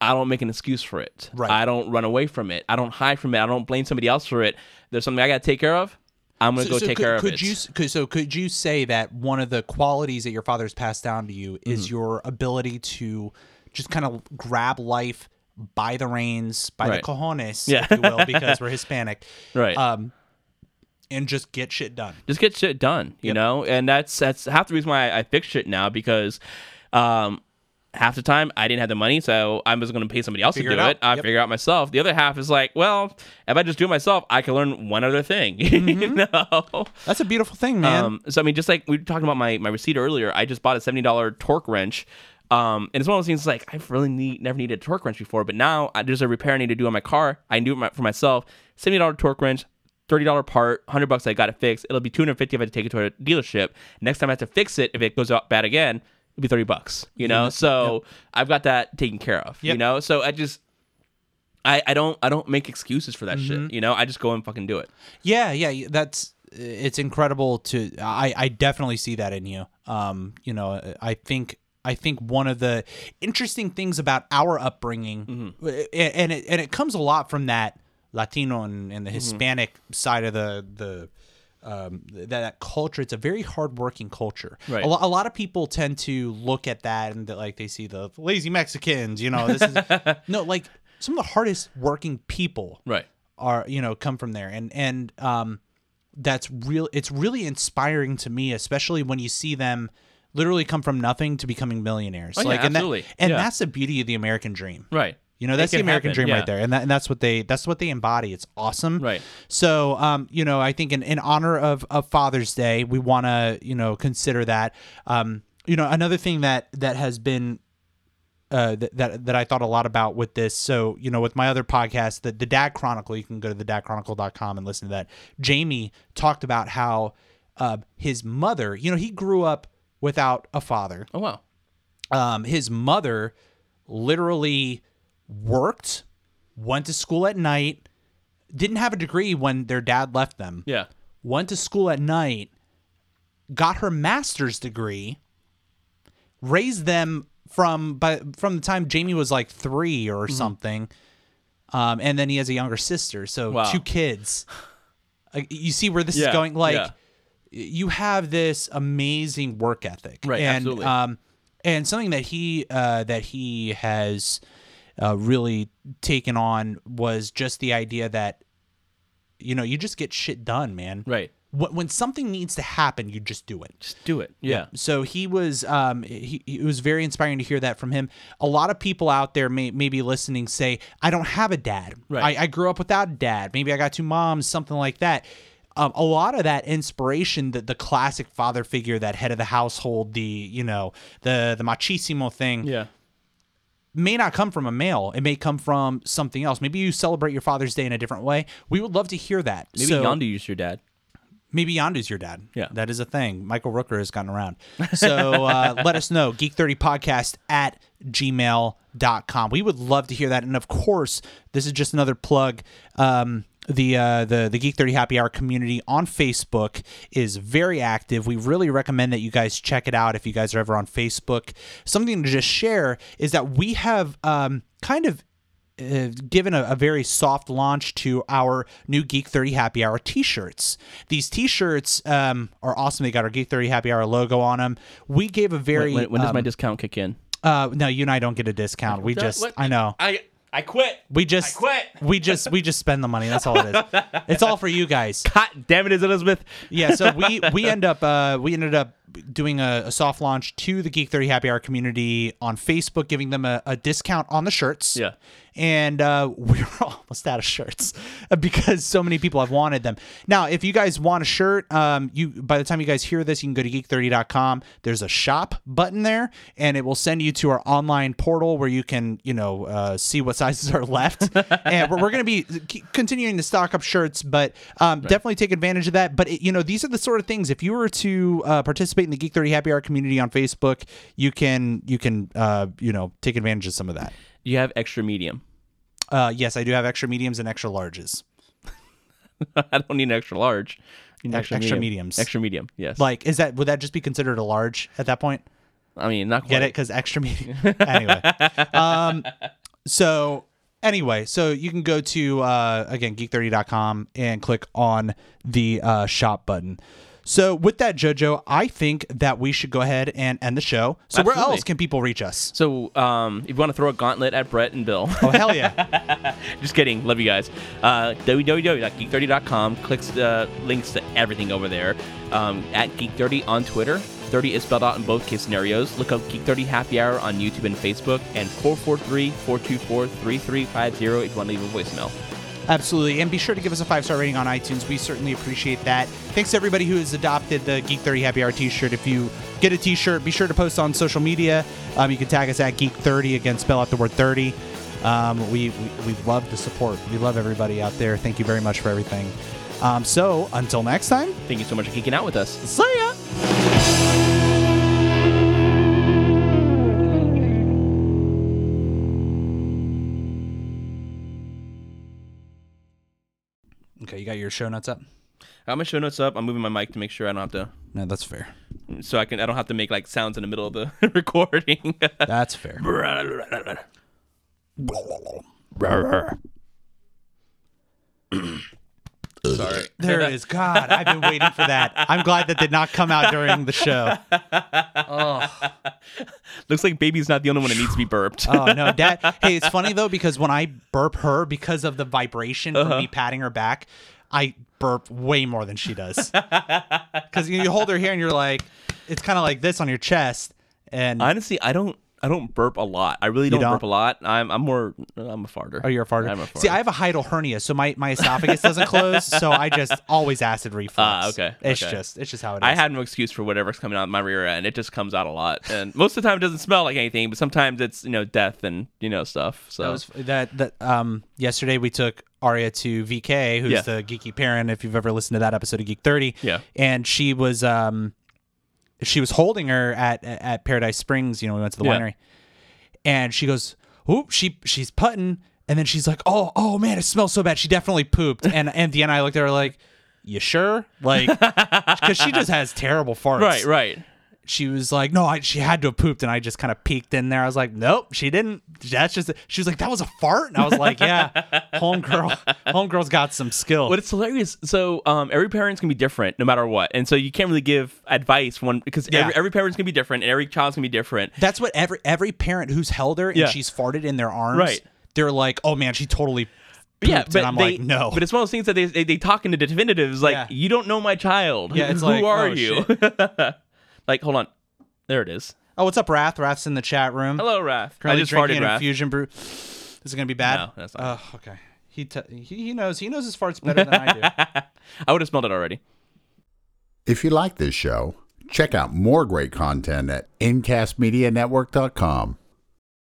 I don't make an excuse for it. Right. I don't run away from it. I don't hide from it. I don't blame somebody else for it. There's something I got to take care of. I'm gonna go take could, care could of it. you could, so could you say that one of the qualities that your father's passed down to you is your ability to just kind of grab life by the reins, by Right. the cojones, Yeah. if you will, because we're (laughs) Hispanic, right. um, and just get shit done. just get shit done, you know? And that's that's half the reason why I, I fix shit now because um half the time I didn't have the money, so I was going to pay somebody else Figure to do out. it. I Yep. figure out myself. The other half is like, well, if I just do it myself, I can learn one other thing, (laughs) you Mm-hmm. know? That's a beautiful thing, man. Um, so I mean, just like we were talking about my my receipt earlier, I just bought a seventy dollar torque wrench. Um, and it's one of those things like I've really need, never needed a torque wrench before, but now I, there's a repair I need to do on my car. I can do it my, for myself. Seventy dollar torque wrench, thirty dollar part, hundred bucks. I got it fixed. It'll be two hundred fifty if I take it to a dealership. Next time I have to fix it, if it goes out bad again, it'll be thirty bucks. You know, so I've got that taken care of. You know, so I just. I, I don't I don't make excuses for that Mm-hmm. shit. You know, I just go and fucking do it. Yeah, yeah, that's it's incredible to I I definitely see that in you. Um, you know, I think I think one of the interesting things about our upbringing a- and it and it comes a lot from that Latino and, and the Hispanic side of the the um, that, that culture. It's a very hardworking culture. Right. A, lo- a lot of people tend to look at that and that, like they see the lazy Mexicans. You know, this is (laughs) no like some of the hardest working people Right. are you know come from there and and um that's real it's really inspiring to me especially when you see them literally come from nothing to becoming millionaires Oh, yeah, like and absolutely. that, and Yeah. that's the beauty of the american dream Right. You know that's the american happen, dream yeah. right there and, that, and that's what they that's what they embody it's awesome Right. so um you know i think in, in honor of of father's day we want to you know consider that um you know another thing that that has been uh, that, that that I thought a lot about with this. So, you know, with my other podcast, the, the Dad Chronicle, you can go to thedadchronicle.com and listen to that. Jamie talked about how uh, his mother, you know, he grew up without a father. Oh wow. Um, his mother literally worked, went to school at night, didn't have a degree when their dad left them Yeah. went to school at night, got her master's degree, raised them from by from the time Jamie was like three or something, um, and then he has a younger sister, so Wow. two kids. You see where this is going? Like yeah. you have this amazing work ethic, Right, And absolutely. um, and something that he uh, that he has uh, really taken on was just the idea that you know you just get shit done, man Right. wh- when something needs to happen, you just do it. Just do it. Yeah. So he was um he, he- it was very inspiring to hear that from him. A lot of people out there may maybe listening say, I don't have a dad. Right. I, I grew up without a dad. Maybe I got two moms, something like that. Um, a lot of that inspiration, the, the classic father figure, that head of the household, the you know the the machismo thing, Yeah. May not come from a male. It may come from something else. Maybe you celebrate your Father's Day in a different way. We would love to hear that. Maybe so, used your dad. Maybe Yondu's your dad. Yeah. That is a thing. Michael Rooker has gotten around. So uh, (laughs) let us know. Geek30podcast at gmail.com. We would love to hear that. And of course, this is just another plug. Um, the uh, the the Geek 30 Happy Hour community on Facebook is very active. We really recommend that you guys check it out if you guys are ever on Facebook. Something to just share is that we have um, kind of uh, given a, a very soft launch to our new Geek 30 Happy Hour t-shirts. These t-shirts um, are awesome. They got our Geek 30 Happy Hour logo on them. We gave a very When, when does my um, discount kick in? uh, no, you and I don't get a discount. We just I know. I I quit. We just quit. we just we just spend the money. That's all it is. (laughs) It's all for you guys. God damn it, is Elizabeth. yeah so we (laughs) we end up uh we ended up doing a, a soft launch to the geek 30 happy hour community on facebook giving them a, a discount on the shirts Yeah. And uh, (laughs) we're almost out of shirts (laughs) because so many people have wanted them. Now if you guys want a shirt um you by the time you guys hear this you can go to geek30.com there's a shop button there and it will send you to our online portal where you can you know uh, see what (laughs) sizes are left. And we're, we're going to be continuing to stock up shirts but um, definitely take advantage of that. But it, you know these are the sort of things if you were to uh, participate in the geek 30 happy hour community on facebook you can you can uh, you know take advantage of some of that. You have extra medium. Uh, yes i do have extra mediums and extra larges (laughs) I don't need an extra large. Need an Ex- extra medium. mediums. Extra medium. Yes. like is that would that just be considered a large at that point I mean, not quite. get it because extra medium (laughs) anyway um so anyway so you can go to uh again geek30.com and click on the uh shop button so with that jojo i think that we should go ahead and end the show so where else can people reach us So, um, if you want to throw a gauntlet at Brett and Bill, oh hell yeah (laughs) just kidding. Love you guys. Uh, www.geek30.com. Clicks the links to everything over there. Um, at Geek30 on Twitter. 30 is spelled out in both case scenarios. Look up Geek30 Happy Hour on YouTube and Facebook. And 443-424-3350 if you want to leave a voicemail. Absolutely. And be sure to give us a five star rating on iTunes. We certainly appreciate that. Thanks to everybody who has adopted the Geek 30 Happy Hour t shirt. If you get a t shirt, be sure to post on social media. Um, you can tag us at Geek 30. Again, spell out the word 30. Um, we, we, we love the support. We love everybody out there. Thank you very much for everything. Um, so until next time, Thank you so much for geeking out with us. see ya. Got your show notes up? I got my show notes up. I'm moving my mic to make sure I don't have to, No, that's fair. so I can, I don't have to make like sounds in the middle of the (laughs) recording. (laughs) That's fair. Sorry. There it is. God, I've been waiting for that. I'm glad that did not come out during the show. Oh. (laughs) Looks like baby's not the only one that needs to be burped. Oh no, dad. Hey, it's funny though because when I burp her because of the vibration from uh-huh. me patting her back, I burp way more than she does. (laughs) Because you hold her here and you're like, it's kind of like this on your chest, and Honestly, I don't I don't burp a lot. I really don't, don't? burp a lot. I'm I'm more I'm a farter. oh, you're a farter. I'm a farter. See, I have a hiatal hernia, so my, my esophagus doesn't close, so I just always acid reflux. Ah, okay, It's okay. just it's just how it is. I had no excuse for whatever's coming out my rear end. It just comes out a lot, and most of the time it doesn't smell like anything. But sometimes it's you know death and you know stuff. So That was that that um yesterday we took Aria to VK, who's Yeah. the geeky parent. If you've ever listened to that episode of Geek Thirty, Yeah. and she was um she was holding her at at Paradise Springs. You know, we went to the Yeah. winery, and she goes, "Oop, she she's putting," and then she's like, "Oh, oh man, it smells so bad. She definitely pooped." (laughs) and and Deanna and I looked at her like. You sure? Like, because she just has terrible farts. (laughs) right, right. She was like, "No, I, she had to have pooped," and I just kind of peeked in there. I was like, "Nope, she didn't." That's just. She was like, "That was a fart," and I was like, "Yeah, (laughs) homegirl, homegirl's got some skill." But it's hilarious. So um, every parent's gonna be different no matter what, and so you can't really give advice one because Yeah. every, every parent's gonna be different and every child's gonna be different. That's what every every parent who's held her and Yeah. she's farted in their arms, Right. They're like, "Oh man, she totally Yeah, but and I'm they, like, no. But it's one of those things that they they, they talk into definitives like Yeah. you don't know my child. Yeah, it's who like, are oh, you? (laughs) like, hold on, there it is. oh, what's up, Wrath? Wrath's in the chat room. Hello, Raph. I Currently just drinking farted, an Raph. infusion brew. Is it gonna be bad? No, that's not. Oh, okay. He, t- he he knows he knows his farts better than I do. (laughs) I would have smelled it already. If you like this show, check out more great content at incastmedianetwork.com.